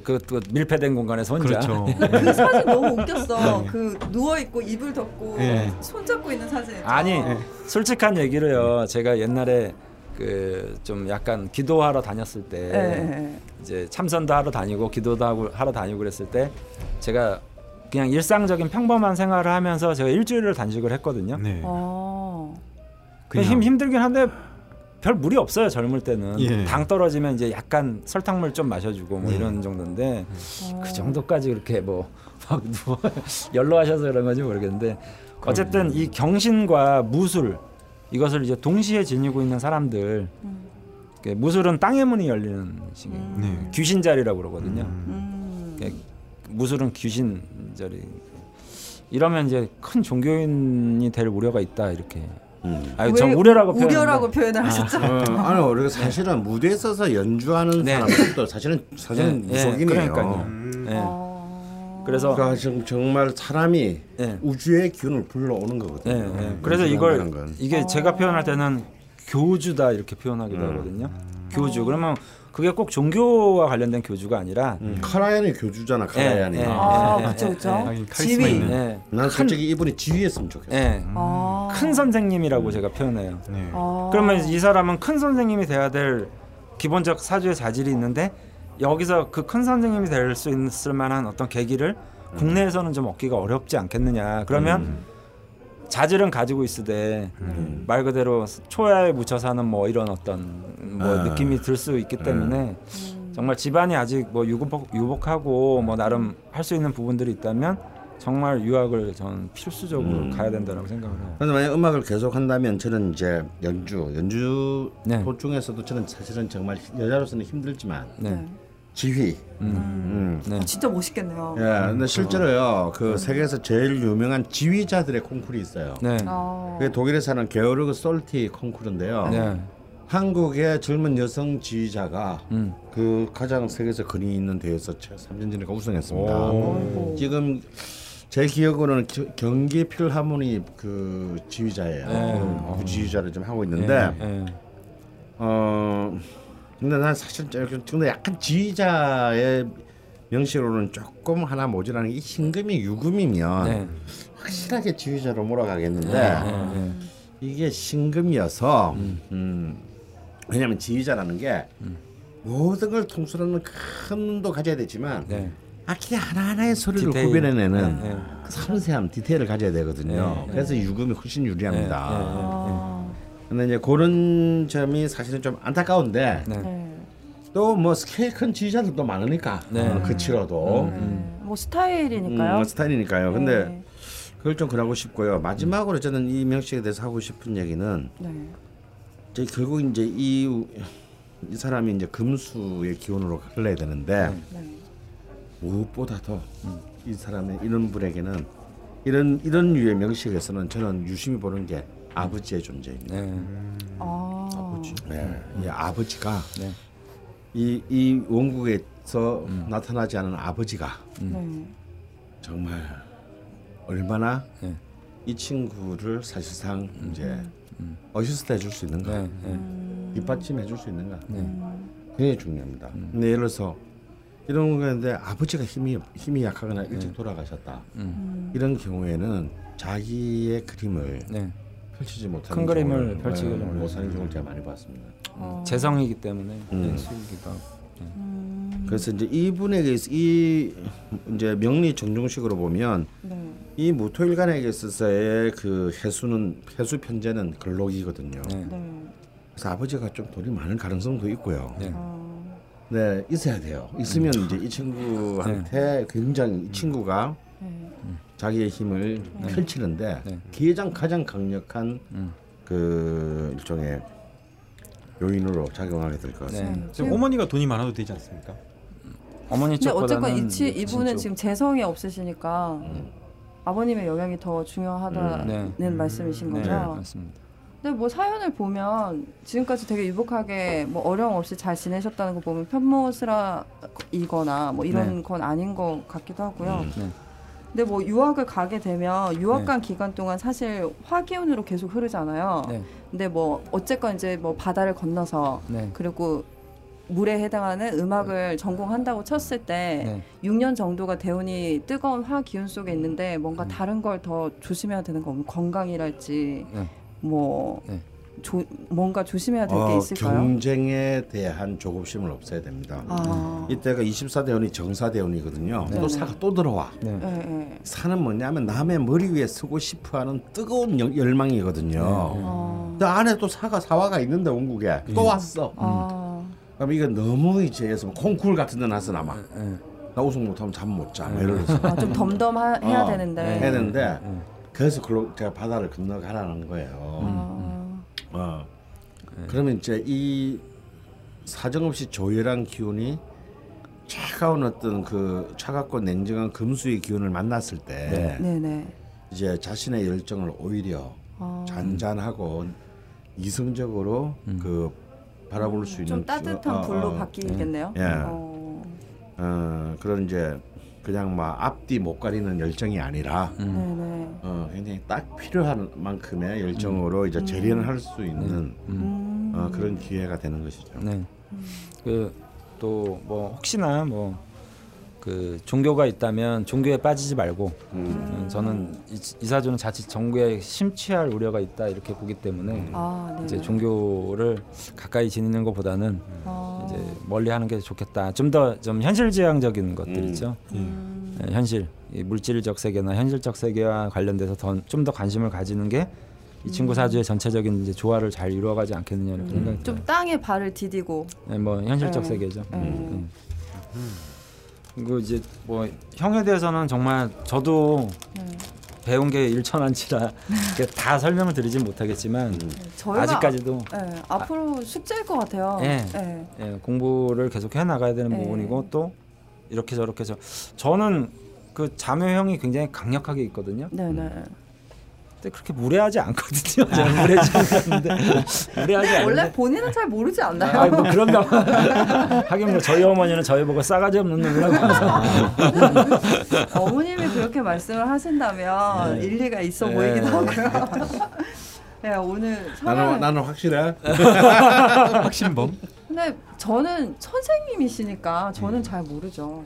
그, 그 밀폐된 공간에서 혼자. 그렇죠. [LAUGHS] 그 사진 너무 웃겼어. 그 누워 있고 이불 덮고 예. 손 잡고 있는 사진. 아니 어. 솔직한 얘기로요. 제가 옛날에 그 좀 약간 기도하러 다녔을 때 예, 예. 이제 참선도 하러 다니고 기도도 하고 하러 다니고 그랬을 때 제가 그냥 일상적인 평범한 생활을 하면서 제가 일주일을 단식을 했거든요. 네. 어. 힘 힘들긴 한데 별 무리 없어요 젊을 때는 예. 당 떨어지면 이제 약간 설탕물 좀 마셔주고 뭐 이런 정도인데 어. 그 정도까지 그렇게 뭐 [LAUGHS] 막 누워 [LAUGHS] 연로하셔서 그런 건지 모르겠는데 어쨌든 이 경신과 무술 이것을 이제 동시에 지니고 있는 사람들 음. 그 무술은 땅의 문이 열리는 식이에요. 음. 네. 귀신 자리라고 그러거든요. 음. 그 무술은 귀신 자리. 이러면 이제 큰 종교인이 될 우려가 있다 이렇게. 음. 아니 왜전 우려라고 표현. 우려라고 표현을 하셨죠. 어, 아니 우리가 사실은 무대에 서서 연주하는 네. 사람들도 사실은 사실은 네, 네, 무속인이에요. 그러니까요. 음. 네. 어. 그래서 그러니까 정- 정말 사람이 네. 우주의 기운을 불러오는 거거든요. 네, 네. 그래서 이걸 건. 이게 어. 제가 표현할 때는 교주다 이렇게 표현하기도 음. 하거든요. 교주. 그러면 그게 꼭 종교와 관련된 교주가 아니라 음, 카라얀이 교주잖아. 카라얀이. 아. 하긴 카리스마 지위. 난 솔직히 이분이 지휘했으면 좋겠어. 예. 아. 큰 선생님이라고 제가 표현해요. 네. 아. 그러면 이 사람은 큰 선생님이 돼야 될 기본적 사주의 자질이 있는데 여기서 그 큰 선생님이 될 수 있을 만한 어떤 계기를 국내에서는 좀 얻기가 어렵지 않겠느냐. 그러면 음. 자질은 가지고 있으되 말 그대로 초야에 묻혀 사는 뭐 이런 어떤 뭐 아. 느낌이 들 수 있기 때문에 정말 집안이 아직 뭐 유복, 유복하고 뭐 나름 할 수 있는 부분들이 있다면 정말 유학을 저는 필수적으로 음. 가야 된다라고 생각을 해요. 그래서 만약 음악을 계속 한다면 저는 이제 연주, 연주 네. 도중에서도 저는 사실은 정말 여자로서는 힘들지만 네. 네. 지휘. 음. 음. 네. 진짜 멋있겠네요. 예, 근데 실제로요 그 세계에서 제일 유명한 지휘자들의 콩쿠르이 있어요. 네. 어. 그게 독일에서 하는 게오르그 솔티 콩쿠르인데요. 네. 한국의 젊은 여성 지휘자가 음. 그 가장 세계에서 근위 있는 대회에서 3년 전에 우승했습니다. 어이구. 지금 제 기억으로는 겨- 경기 필하모니 그 지휘자예요. 네. 그 부지휘자를 좀 하고 있는데 예, 예. 어 근데 난 사실 좀 근데 약간 지휘자의 명식으로는 조금 하나 모자라는 게 신금이 유금이면 네. 확실하게 지휘자로 몰아가겠는데 네, 네. 이게 신금이어서 음. 왜냐하면 지휘자라는 게 모든 걸 통솔하는 큰 눈도 가져야 되지만 네. 악기 하나하나의 소리를 디테일. 구별해내는 네, 네. 그 섬세함 디테일을 가져야 되거든요. 네, 그래서 유금이 훨씬 유리합니다. 아. 근데 이제 그런 점이 사실은 좀 안타까운데 네. 네. 또뭐 스케일 큰 지휘자들도 많으니까 네. 어, 그치로도 네. 뭐 스타일이니까요. 음, 스타일이니까요. 근데 네. 그걸 좀 그러고 싶고요. 마지막으로 저는 이 명 식에 대해서 하고 싶은 얘기는 네. 이제 결국 이제 이, 이 사람이 이제 금수의 기운으로 흘러야 되는데 네. 무엇보다도 이 사람의 이런 분에게는 이런 이런 류의 명식에서는 저는 유심히 보는 게 아버지의 존재입니다. 네. 아. 네, 이 아버지가 네. 이, 이 원국에서 나타나지 않은 아버지가 네. 정말 얼마나 네. 이 친구를 사실상 이제 어시스트 해줄 수 있는가, 네. 네. 뒷받침 해줄 수 있는가, 네. 굉장히 중요합니다. 근데 예를 들어서 이런 건데 아버지가 힘이 힘이 약하거나 일찍 돌아가셨다. 음. 이런 경우에는 자기의 그림을 네. 펼치지 못하는 큰 그림을 펼치기 네. 못하는 경우를 제가 많이 봤습니다. 어. 재성이기 때문에 음. 수기가 음. 그래서 이제 이분에게 있- 이 이제 명리 정중식으로 보면 네. 이 무토일간에게 있어서의 그 해수는 해수 편제는 근록이거든요. 네. 네. 그래서 아버지가 좀 돈이 많을 가능성도 있고요. 네. 어. 네, 있어야 돼요. 있으면 이제 이 친구한테 굉장히 이 친구가 네. 자기의 힘을 펼치는데 네. 가장 가장 강력한 음. 그 일종의 요인으로 작용하게 될 것 같습니다. 네. 네. 지금 어머니가 돈이 많아도 되지 않습니까? 어머니 쪽보다는 어쨌건 이치, 이제 이분은 쪽. 지금 재성이 없으시니까 아버님의 영향이 더 중요하다는 네. 말씀이신 네, 거죠. 맞습니다. 근데 뭐 사연을 보면 지금까지 되게 유복하게 뭐 어려움 없이 잘 지내셨다는 거 보면 편모스라이거나 뭐 이런 네. 건 아닌 것 같기도 하고요. 음. 네. 근데 뭐 유학을 가게 되면 유학 네. 간 기간 동안 사실 화기운으로 계속 흐르잖아요. 네. 근데 뭐 어쨌건 이제 뭐 바다를 건너서 네. 그리고 물에 해당하는 음악을 전공한다고 쳤을 때 네. 6년 정도가 대운이 뜨거운 화 기운 속에 있는데 뭔가 음. 다른 걸 더 조심해야 되는 거 건강이랄지 네. 뭐 네. 조, 뭔가 조심해야 될게 어, 있을까요? 경쟁에 대한 조급심을 없애야 됩니다. 아, 이때가 24대운이 정사대운이거든요. 네. 또 사가 또 들어와. 네. 예, 예. 사는 뭐냐면 남의 머리 위에 서고 싶어하는 뜨거운 열- 열망이거든요. 네. 어, 그 안에 또 사과 사화가 있는데 원국에 또 왔어. 아, 그럼 이거 너무 이제 해서 콩쿨 같은 데 나서 남아. 예. 나 우승 못하면 잠 못 자. 막 이러면서 아, 좀 덤덤해야 어, 되는데. 해야 되는데 음. 그래서 글로 제가 바다를 건너가라는 거예요. 아, 어. 그러면 이제 이 사정없이 조열한 기운이 차가운 어떤 그 차갑고 냉정한 금수의 기운을 만났을 때 네. 이제 자신의 열정을 오히려 아, 잔잔하고 이성적으로 그 바라볼 수 있는 좀 기- 따뜻한 어, 불로 어, 바뀌겠네요. 예. 어, 어, 그런 이제 그냥 막 앞뒤 못 가리는 열정이 아니라 네네. 어, 굉장히 딱 필요한 만큼의 열정으로 이제 재련할 수 있는 음. 어, 그런 기회가 되는 것이죠. 네. 그또 뭐 혹시나 뭐 그 종교가 있다면 종교에 빠지지 말고 음, 저는 이, 이 사주는 자칫 종교에 심취할 우려가 있다 이렇게 보기 때문에 아, 네네. 이제 종교를 가까이 지내는 것보다는 아, 이제 멀리하는 게 좋겠다. 좀 더좀 현실지향적인 것들 음. 있죠. 음. 예, 현실, 이 물질적 세계나 현실적 세계와 관련돼서 좀 더 관심을 가지는 게 이 친구 사주의 전체적인 이제 조화를 잘 이루어가지 않겠느냐 이렇게 생각이 음. 좀 들어요. 땅에 발을 디디고. 예, 뭐 현실적 네. 세계죠. 네. 음. 그리고 이제 뭐 형에 대해서는 정말 저도 네. 배운 게 일천한치라 [LAUGHS] 다 설명을 드리진 못하겠지만 저희가 아직까지도 네, 앞으로 숙제일 것 같아요. 예. 네. 예, 공부를 계속 해 나가야 되는 네. 부분이고 또 이렇게 저렇게 저 저는 그 자묘형이 굉장히 강력하게 있거든요. 네네. 근 데 그렇게 무례하지 않거든요. [LAUGHS] 저는 [LAUGHS] 무례하지 않는데 무례하지 않는데. 원래 본인은 잘 모르지 않나요? 아, 뭐 그런가 봐. [LAUGHS] 하긴 뭐 저희 어머니는 저희 보고 싸가지 없는 놈이라고 해서 어머님이 그렇게 말씀을 하신다면 일리가 있어 네. 보이기도 하고요. 네, 오늘 나는 성향 나는 확실해. 확신범. 근데 저는 선생님이시니까 저는 잘 모르죠.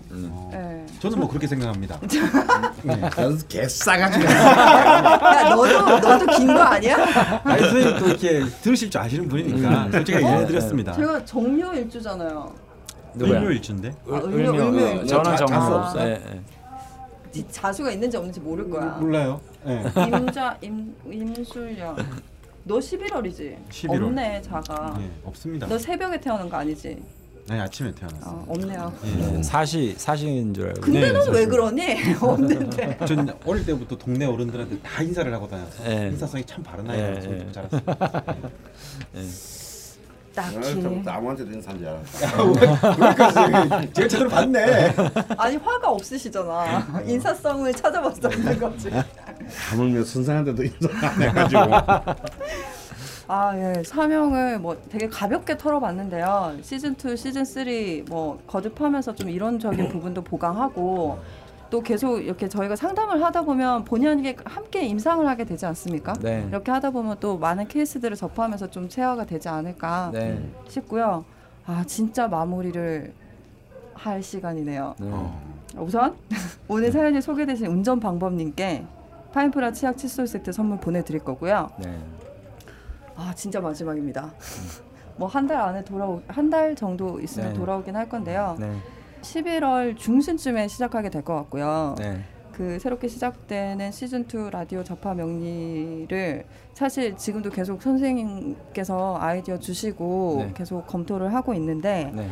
네. 저는 뭐 그렇게 생각합니다. [LAUGHS] 넌 개싸가지가. 야 너도 너도 긴 거 아니야? 아니 선생님 또 이렇게 들으실 줄 아시는 분이니까 솔직하게 얘기해드렸습니다. 제가 정묘 일주잖아요. 누구야? 을묘 일주인데. 아, 을묘, 을묘. 을묘. 어, 저는 자수 없어. 예, 예. 지- 자수가 있는지 없는지 모를 거야. 몰라요. 네. 임자 임 임술년. 너 11월이지? 11월. 없네 자가. 네, 없습니다. 너 새벽에 태어난 거 아니지? 네, 아침에 태어났어요. 어, 없네요. 예, 사시 사시인 줄 알고. 근데 네, 넌 왜 사실. 그러니? [LAUGHS] 없는데. 전 어릴 때부터 동네 어른들한테 다 인사를 하고 다녔어요. 예. 인사성이 참 바른 예, 아이라서 예. 자랐어요. 딱히. 아무한테도 인사한 줄 알았어. 그러니까 제가 제대로 봤네. 아니 화가 없으시잖아. 인사성을 찾아봤어 없는 거지. 하물며 선생한테도 인사 안 해가지고. [LAUGHS] 아 예, 사명을 뭐 되게 가볍게 털어봤는데요. 시즌 2, 시즌 3뭐 거듭하면서 좀 이론적인 부분도 보강하고 또 계속 이렇게 저희가 상담을 하다 보면 본연에게 함께 임상을 하게 되지 않습니까? 네. 이렇게 하다 보면 또 많은 케이스들을 접하면서 좀 체화가 되지 않을까 네. 싶고요. 아 진짜 마무리를 할 시간이네요. 네. 우선 [LAUGHS] 오늘 사연이 소개되신 운전 방법님께 파인프라 치약 칫솔 세트 선물 보내드릴 거고요. 네. 아 진짜 마지막입니다. [LAUGHS] 뭐 한 달 안에 돌아오 한 달 정도 있으면 네. 돌아오긴 할 건데요. 네. 11월 중순쯤에 시작하게 될 것 같고요. 네. 그 새롭게 시작되는 시즌 2 라디오 접화 명리를 사실 지금도 계속 선생님께서 아이디어 주시고 네. 계속 검토를 하고 있는데 네.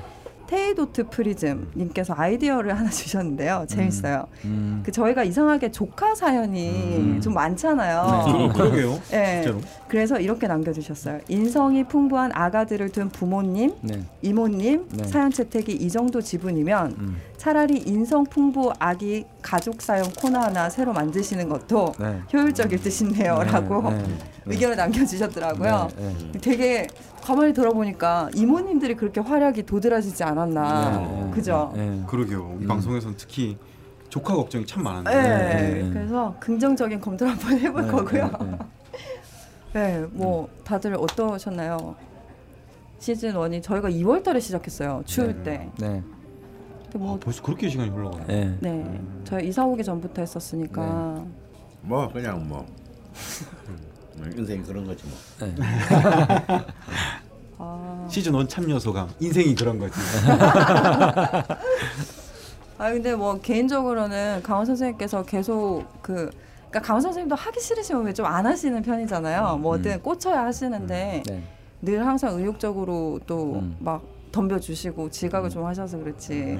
테이도트 프리즘 님께서 아이디어를 하나 [LAUGHS] 주셨는데요. 재밌어요. 음. 그 저희가 이상하게 조카 사연이 음. 좀 많잖아요. 그, 그러게요. [LAUGHS] 네. 진짜로. 그래서 이렇게 남겨주셨어요. 인성이 풍부한 아가들을 둔 부모님, 네. 이모님 네. 사연 채택이 이 정도 지분이면 음. 차라리 인성 풍부 아기 가족 사연 코너 하나 새로 만드시는 것도 네. 효율적일 듯 싶네요라고 네. 네. 의견을 남겨주셨더라고요. 네. 네. 되게 가만히 들어보니까 이모님들이 그렇게 활약이 도드라지지 않았나, 네. 네. 그죠? 네. 그러게요. 우리 음. 방송에서는 특히 조카 걱정이 참 많은데. 네, 네, 네. 그래서 긍정적인 검토를 한번 [LAUGHS] 해볼 네. 거고요. 네. 네. 네, 뭐 다들 어떠셨나요? 시즌 1이 저희가 2월 달에 시작했어요. 추울 네. 때. 네. 근데 뭐 아, 벌써 그렇게 시간이 흘러가네. 네. 네, 저희 이사 오기 전부터 했었으니까 뭐 그냥 뭐 [LAUGHS] 인생이 그런 거지 뭐. 네. [LAUGHS] 아, 시즌 1 참여 소감. 인생이 그런 거지. [LAUGHS] 아 근데 뭐 개인적으로는 강원 선생님께서 계속 그 그러니까 강원 선생님도 하기 싫으시면 왜좀안 하시는 편이잖아요. 뭐든 꽂혀야 하시는데 네. 늘 항상 의욕적으로 또 음. 막 덤벼주시고 지각을 좀 하셔서 그렇지.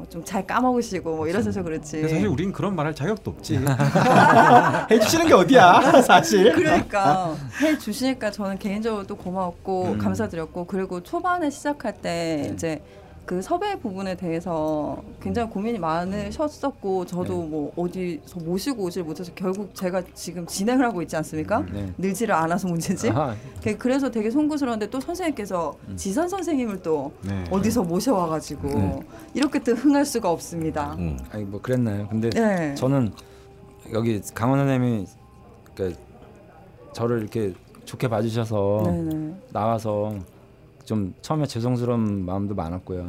음. 뭐좀잘 까먹으시고 뭐 이러셔서 그렇지. 근데 사실 우리는 그런 말할 자격도 없지. [LAUGHS] 해주시는 게 어디야 [LAUGHS] 사실. 그러니까 해 주시니까 저는 개인적으로 또 고마웠고 음. 감사드렸고 그리고 초반에 시작할 때 네. 이제 그 섭외 부분에 대해서 굉장히 고민이 많으셨었고 저도 뭐 어디서 모시고 오질 못해서 결국 제가 지금 진행을 하고 있지 않습니까? 네. 늘지를 않아서 문제지. 아하, 그- 그래서 되게 송구스러운데 또 선생님께서 지선 선생님을 또 네. 어디서 모셔와가지고 네. 이렇게 또 흥할 수가 없습니다. 음. 아니 뭐 그랬나요? 근데 네. 저는 여기 강원 선생님이 그 저를 이렇게 좋게 봐주셔서 네네. 나와서 좀 처음에 죄송스러운 마음도 많았고요.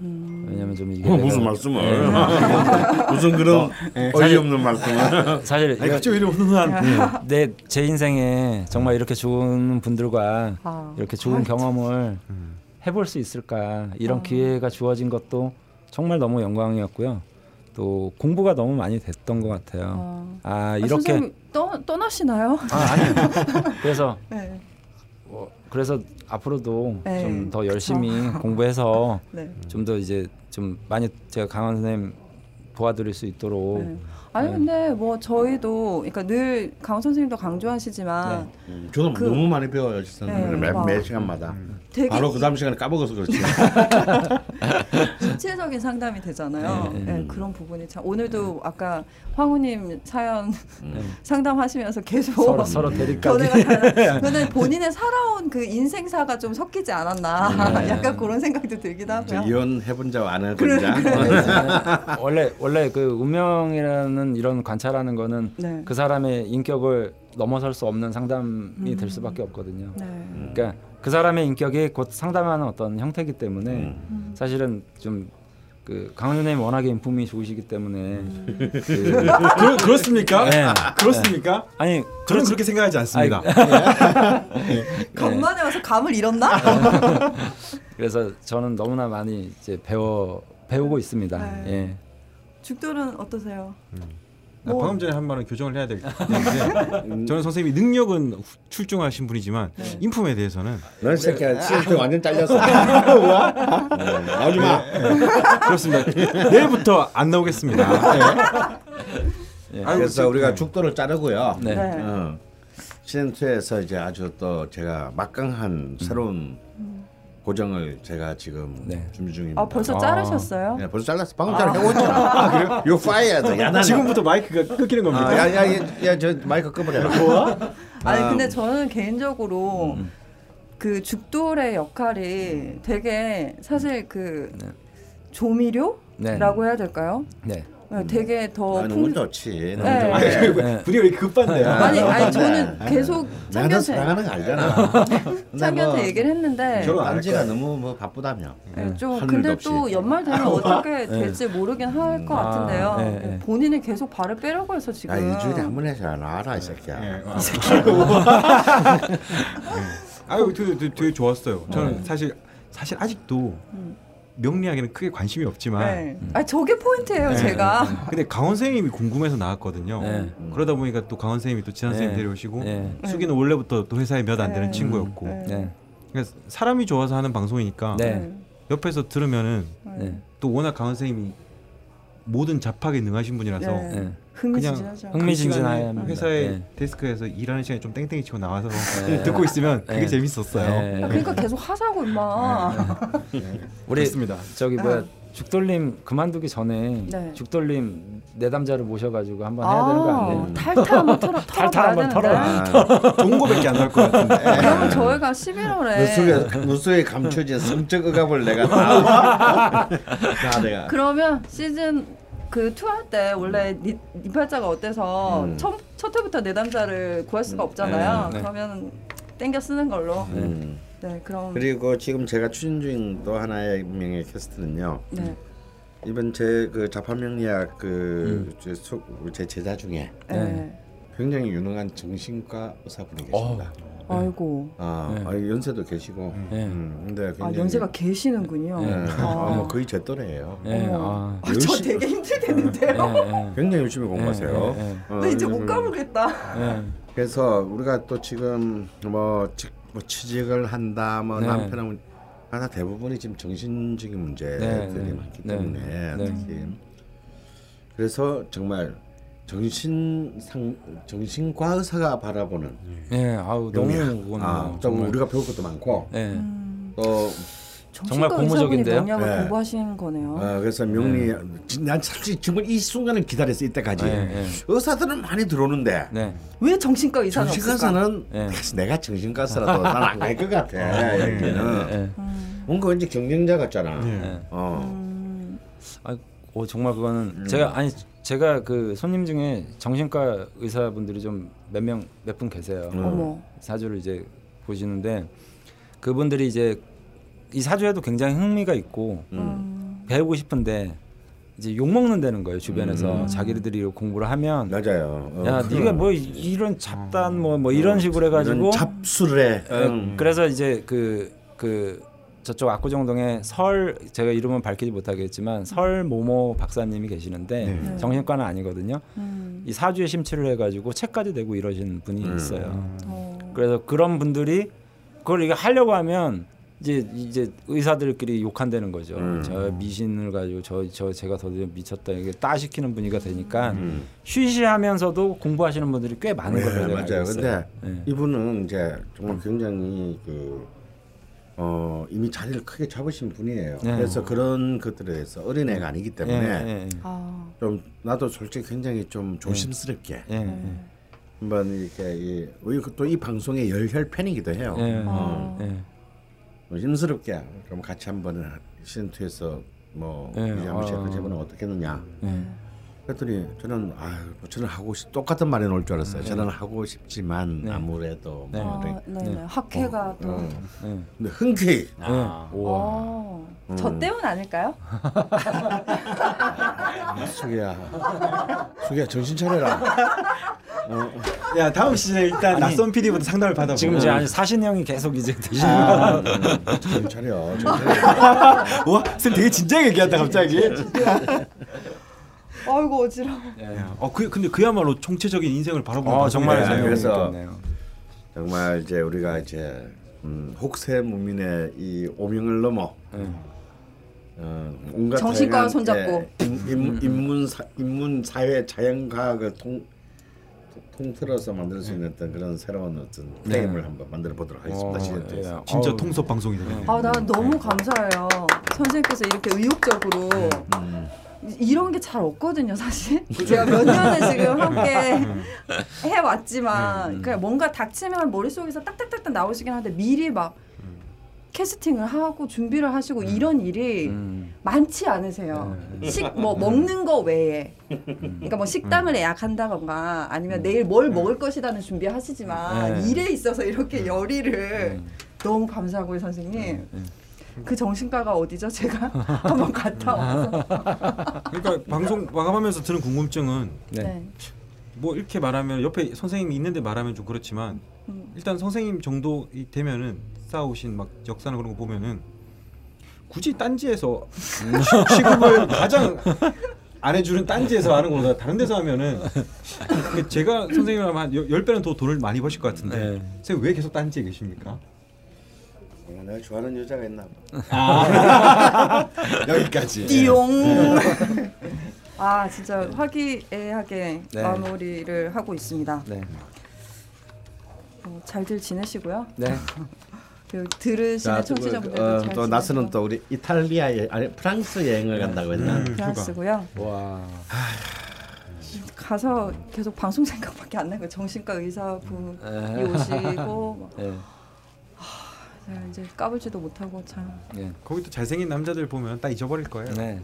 음. 왜냐면 좀 이게 어, 무슨 말씀을 [LAUGHS] 무슨 그런 어 이없는 말씀을 [LAUGHS] 사실 아니 이거 그쪽 이름 훈훈한. 내제 인생에 정말 이렇게 좋은 분들과 아. 이렇게 좋은 아, 경험을 음. 해볼 수 있을까 이런 아. 기회가 주어진 것도 정말 너무 영광이었고요. 또 공부가 너무 많이 됐던 것 같아요. 아. 아 아, 이렇게 선생님 떠, 떠나시나요? 아 아니요. [LAUGHS] 그래서 네. 뭐 그래서 앞으로도 네, 좀더 열심히 [LAUGHS] 공부해서 네. 좀더 이제 좀 많이 제가 강원 선생님 도와드릴 수 있도록 네. 아니 네. 근데 뭐 저희도 그러니까 늘 강원 선생님도 강조하시지만 네. 음, 저도 그- 너무 많이 배워요 진짜 네, 매, 막- 매 시간마다 되게 바로 그 다음 시간에 까먹어서 그렇지 [LAUGHS] 구체적인 상담이 되잖아요. 네, 네, 네. 그런 부분이 참 오늘도 아까 황우님 사연 네. [LAUGHS] 상담하시면서 계속 서로 서로 대립까지. 근데 [LAUGHS] 본인의 살아온 그 인생사가 좀 섞이지 않았나 네. 약간 그런 생각도 들기도 저 하고요. 이혼 해본 자와 안 해본 자 원래 원래 그 운명이라는 이런 관찰하는 거는 네. 그 사람의 인격을 넘어설 수 없는 상담이 될 수밖에 없거든요. 네. 그러니까 그 사람의 인격이 곧 상담하는 어떤 형태이기 때문에 음. 사실은 좀 그 강원 선생님 워낙에 인품이 좋으시기 때문에 음. 그, 그렇, 그렇습니까? 네. 그렇습니까? 아니 저는 그렇게 생각하지 않습니다. [LAUGHS] 간만에 와서 감을 잃었나? 그래서 저는 너무나 많이 이제 배워 배우고 있습니다. 네. 예. 죽돌은 어떠세요? 나 뭐- 방금 전에 한 말은 교정을 해야 될 텐데 [LAUGHS] 저는 선생님이 능력은 후- 출중하신 분이지만 네. 인품에 대해서는 너 새끼야 시험 때 완전 잘렸어 [LAUGHS] 뭐야? 나오지 마 그렇습니다. 내일부터 안 나오겠습니다. 예. 아이고, 그래서 저- 우리가 네. 죽도를 자르고요 네. 네. 어, 시즌 2에서 이제 아주 또 제가 막강한 새로운 고정을 제가 지금 네. 준비 중입니다. 아 벌써 아. 자르셨어요? 네, 벌써 잘랐어. 방금 전에 해고 있잖아. 아, 그래요? You fired. 야, 나 지금부터 마이크가 끊기는 겁니까? 아, 야 야 야 저 마이크 꺼버려. 아니 아, 근데 저는 개인적으로 음. 그 죽돌의 역할이 되게 사실 그 네. 조미료라고 네. 해야 될까요? 네. 네, 되게 더 아, 너무 풍... 좋지. 너무 네. 좋아. 아니, 네. 분위기가 왜 급한데요? 아니 아니 네. 저는 계속 내가 너 참견태 사랑하는 거 알잖아. [LAUGHS] 근데 참견태 뭐 얘기를 했는데 저런 안 안지가? 너무 뭐 바쁘다며. 네, 좀 근데 없이. 또 연말 되면 어떻게 될지 모르긴 할것 아, 같은데요. 네, 네. 본인이 계속 발을 빼려고 해서 지금. 야 일주일에 한 번 해서 나와라 이 새끼야. 예, 아. [LAUGHS] [LAUGHS] 아유 되게, 되게, 되게 좋았어요. 저는 사실 사실 아직도 음. 명리학에는 크게 관심이 없지만 네. 아 저게 포인트예요, 네. 제가. 근데 강원 선생님이 궁금해서 나왔거든요. 네. 그러다 보니까 또 강원 선생님이 또 선생님 네. 데려오시고 네. 수기는 원래부터 또 회사에 몇 안 되는 네. 친구였고 네. 네. 그러니까 사람이 좋아서 하는 방송이니까 네. 옆에서 들으면은 네. 또 워낙 강원 선생님이 모든 잡학에 능하신 분이라서 네. 네. 흥미진진하죠. 흥미- 흥미진진해야 그. 회사에 네. 데스크에서 일하는 시간에 좀 땡땡이 치고 나와서 네. [LAUGHS] 듣고 있으면 그게 네. 재밌었어요. 네. 아, 그러니까 계속 하자고 임마. 우리 그렇습니다. 저기 뭐야 죽돌림 그만두기 전에 네. 죽돌림 내담자를 모셔가지고 한번 해야 되는 거 아, 아니에요? 탈탈 한번 털어 [LAUGHS] 탈탈 한번. 아, 좋은 거밖에 안 나올 것 같은데. 그러면 저희가 11월에 누수에 누수에 감춰진 성적 억압을 내가 다, 다 내가. 그러면 시즌 그투할때 원래 니, 니 팔자가 어때서 음. 첫, 첫 회부터 내담자를 구할 수가 없잖아요. 네, 네. 그러면 땡겨 쓰는 걸로. 음. 네, 그럼 그리고 지금 제가 추진 중인 또 하나의 명의 캐스트는요. 네, 이번 제 그 자판명리학 그제 제 제자 중에 네. 네. 굉장히 유능한 정신과 의사분이 계십니다. 아이고. 아, 네. 아, 연세도 계시고. 예. 음, 근데 아 연세가 계시는군요. 예. 아. 아, 뭐 거의 제 또래예요. 예. 어머. 아. 아, 저 되게 힘들겠는데요. 굉장히 열심히 공부하세요. 예, 예, 어, 나 이제 못 음, 가보겠다. 예. 그래서 우리가 또 지금 뭐, 직- 뭐 취직을 한다, 뭐 네. 남편하고 아, 다 대부분이 지금 정신적인 문제들이 네, 많기 네, 때문에 네. 특히 그래서 정말 정신 상 정신과 의사가 바라보는 예. 아우 너무. 그거는 아, 뭐좀 정말- 우리가 배울 것도 많고 또 정말 고무적인데요? 명약을 네. 공부하신 거네요. 어, 그래서 명리 난 사실 정말 이 순간을 기다렸어 이때까지 예, 예. 의사들은 많이 들어오는데 네. 왜 정신과 의사는? 정신과사는 예. 내가 정신과사라도 난안 갈 것 같아 여기는 예. 음, 뭔가 이제 경쟁자 같잖아 예. 어. 음, 아, 어, 정말 그거는 음. 제가 아니 제가 그 손님 중에 정신과 의사분들이 좀 몇 명 몇 분 계세요. 음. 사주를 이제 보시는데 그분들이 이제 이 사주에도 굉장히 흥미가 있고 음, 배우고 싶은데 이제 욕 먹는다는 거예요 주변에서 음. 자기들이 공부를 하면 맞아요 어, 야 그럼. 네가 뭐 이- 이런 잡단 뭐뭐 이런 식으로 해가지고 잡술에 예, 음. 그래서 이제 그그 저쪽 압구정동에 설 제가 이름은 밝히지 못하겠지만 설 모모 박사님이 계시는데 네. 정신과는 아니거든요. 음, 이 사주에 심취를 해가지고 책까지 내고 이러신 분이 음. 있어요. 어, 그래서 그런 분들이 그걸 이게 하려고 하면 이제 이제 의사들끼리 욕한다는 거죠. 음. 저 미신을 가지고 저 저 제가 더 미쳤다 이게 따시키는 분위기가 되니까 음. 쉬쉬하면서도 공부하시는 분들이 꽤 많은 걸로 네, 맞아요. 근데 네. 이분은 이제 정말 굉장히 그 어, 이미 자리를 크게 잡으신 분이에요 네. 그래서 그런 것들에 대해서 어린애가 아니기 때문에 예, 예, 아, 좀 나도 솔직히 굉장히 좀 조심스럽게 네. 한번 이렇게 또이 방송의 열혈 팬이기도 해요. 어. 예. 조심스럽게 그럼 같이 한번 시즌 2에서 뭐 예, 이제 한번 아. 씩 해보는 어떻겠느냐. 예. 그랬더니 저는 아유 뭐 저는 하고 싶 똑같은 말이 나올 줄 알았어요. 저는 하고 싶지만 네. 아무래도 네. 뭐 아, 그래. 네, 네. 학회가 또. 어. 예. 근데 흔쾌히 예. 우와. 어, 저 음. 때문 아닐까요? 수기야 수기야 정신 차려라. 야 다음 시즌에 일단 아니, 낯선 PD부터 상담을 받아보고 지금 이제 아니 사신 형이 계속 이제 되시는 아. 정신 차려. 정신 차려. 와쌤 되게 진지하게 얘기한다 갑자기 아이고 어지러워. 예. 어 그, 근데 그야말로 총체적인 인생을 바라보는 어. 정말 네, 그래서 정말 이제 우리가 이제 음, 혹세 무민의 이 오명을 넘어 예. 어, 온갖 다양한, 손잡고. 예, 인, 인, 인문 사, 인문 사회 자연과학을 통 통틀어서 만들 수 있는 어떤 그런 새로운 어떤 네. 게임을 한번 만들어 보도록 하겠습니다. 어, 시즌 예. 2에서. 진짜 어우. 통섭 방송이 되네. 아, 나 너무 감사해요. 선생님께서 이렇게 의욕적으로 음. 이- 이런 게 잘 없거든요, 사실. 제가 몇 년을 지금 [LAUGHS] 함께 해왔지만, 그러니까 뭔가 닥치면 머릿속에서 딱딱딱딱 나오시긴 하는데 미리 막 캐스팅을 하고 준비를 하시고 이런 일이 음. 많지 않으세요. 식뭐 먹는 거 외에, 그러니까 뭐 식당을 예약한다던가 아니면 내일 뭘 먹을 것이라는 준비하시지만 네. 일에 있어서 이렇게 열의를 너무 감사하고요, 선생님. 그 정신과가 어디죠? 제가 [LAUGHS] 한번 갔다 와서. 그러니까 방송 마감하면서 드는 궁금증은 네. 네. 뭐 이렇게 말하면 옆에 선생님이 있는데 말하면 좀 그렇지만 음. 일단 선생님 정도 이 되면은 쌓아오신 막 역사나 그런 거 보면은 굳이 딴지에서 [LAUGHS] 시- 시급을 가장 안 해주는 딴지에서 하는 거보다 다른 데서 하면은 그 제가 선생님이라면 한 열- 열 배는 더 돈을 많이 버실 것 같은데 네. 선생님 왜 계속 딴지에 계십니까? 어, 내가 좋아하는 여자가 있나 봐. 아. [LAUGHS] 여기까지. 띠용. [LAUGHS] 아 진짜 화기애애하게 네. 마무리를 하고 있습니다. 네. 어, 잘들 지내시고요. 네. [LAUGHS] 그 들으시는 청취자분들도 어, 잘또 나스는. 또 우리 이탈리아 여, 아니 프랑스 여행을 간다고 했나? 음. 프랑스고요. 와. 가서 계속 방송 생각밖에 안 나고 정신과 의사분이 에. 오시고 막, 예. 제가 이제 까불지도 못하고 참 예. 거기 또 잘생긴 남자들 보면 딱 잊어버릴 거예요. 네.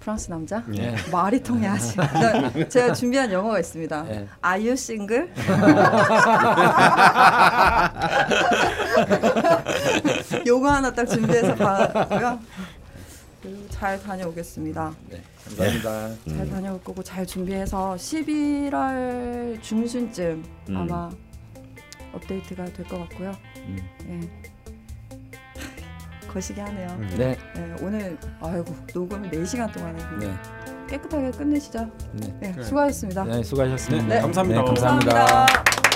프랑스 남자 예. 말이 통해야지. 나- 제가 준비한 영어가 있습니다. 예. Are you single? [LAUGHS] 요거 하나 딱 준비해서 가고요. 잘 다녀오겠습니다. 네. 감사합니다. 잘 다녀올 거고 잘 준비해서 11월 중순쯤 음. 아마 업데이트가 될 것 같고요. 음. 예. 거시기 하네요. 음. 네, 네, 오늘 아이고 녹음을 4시간 동안 했는데 네, 깨끗하게 끝내시죠. 네, 네, 그래. 수고하셨습니다. 네, 수고하셨습니다. 네, 감사합니다. 네, 감사합니다. 감사합니다.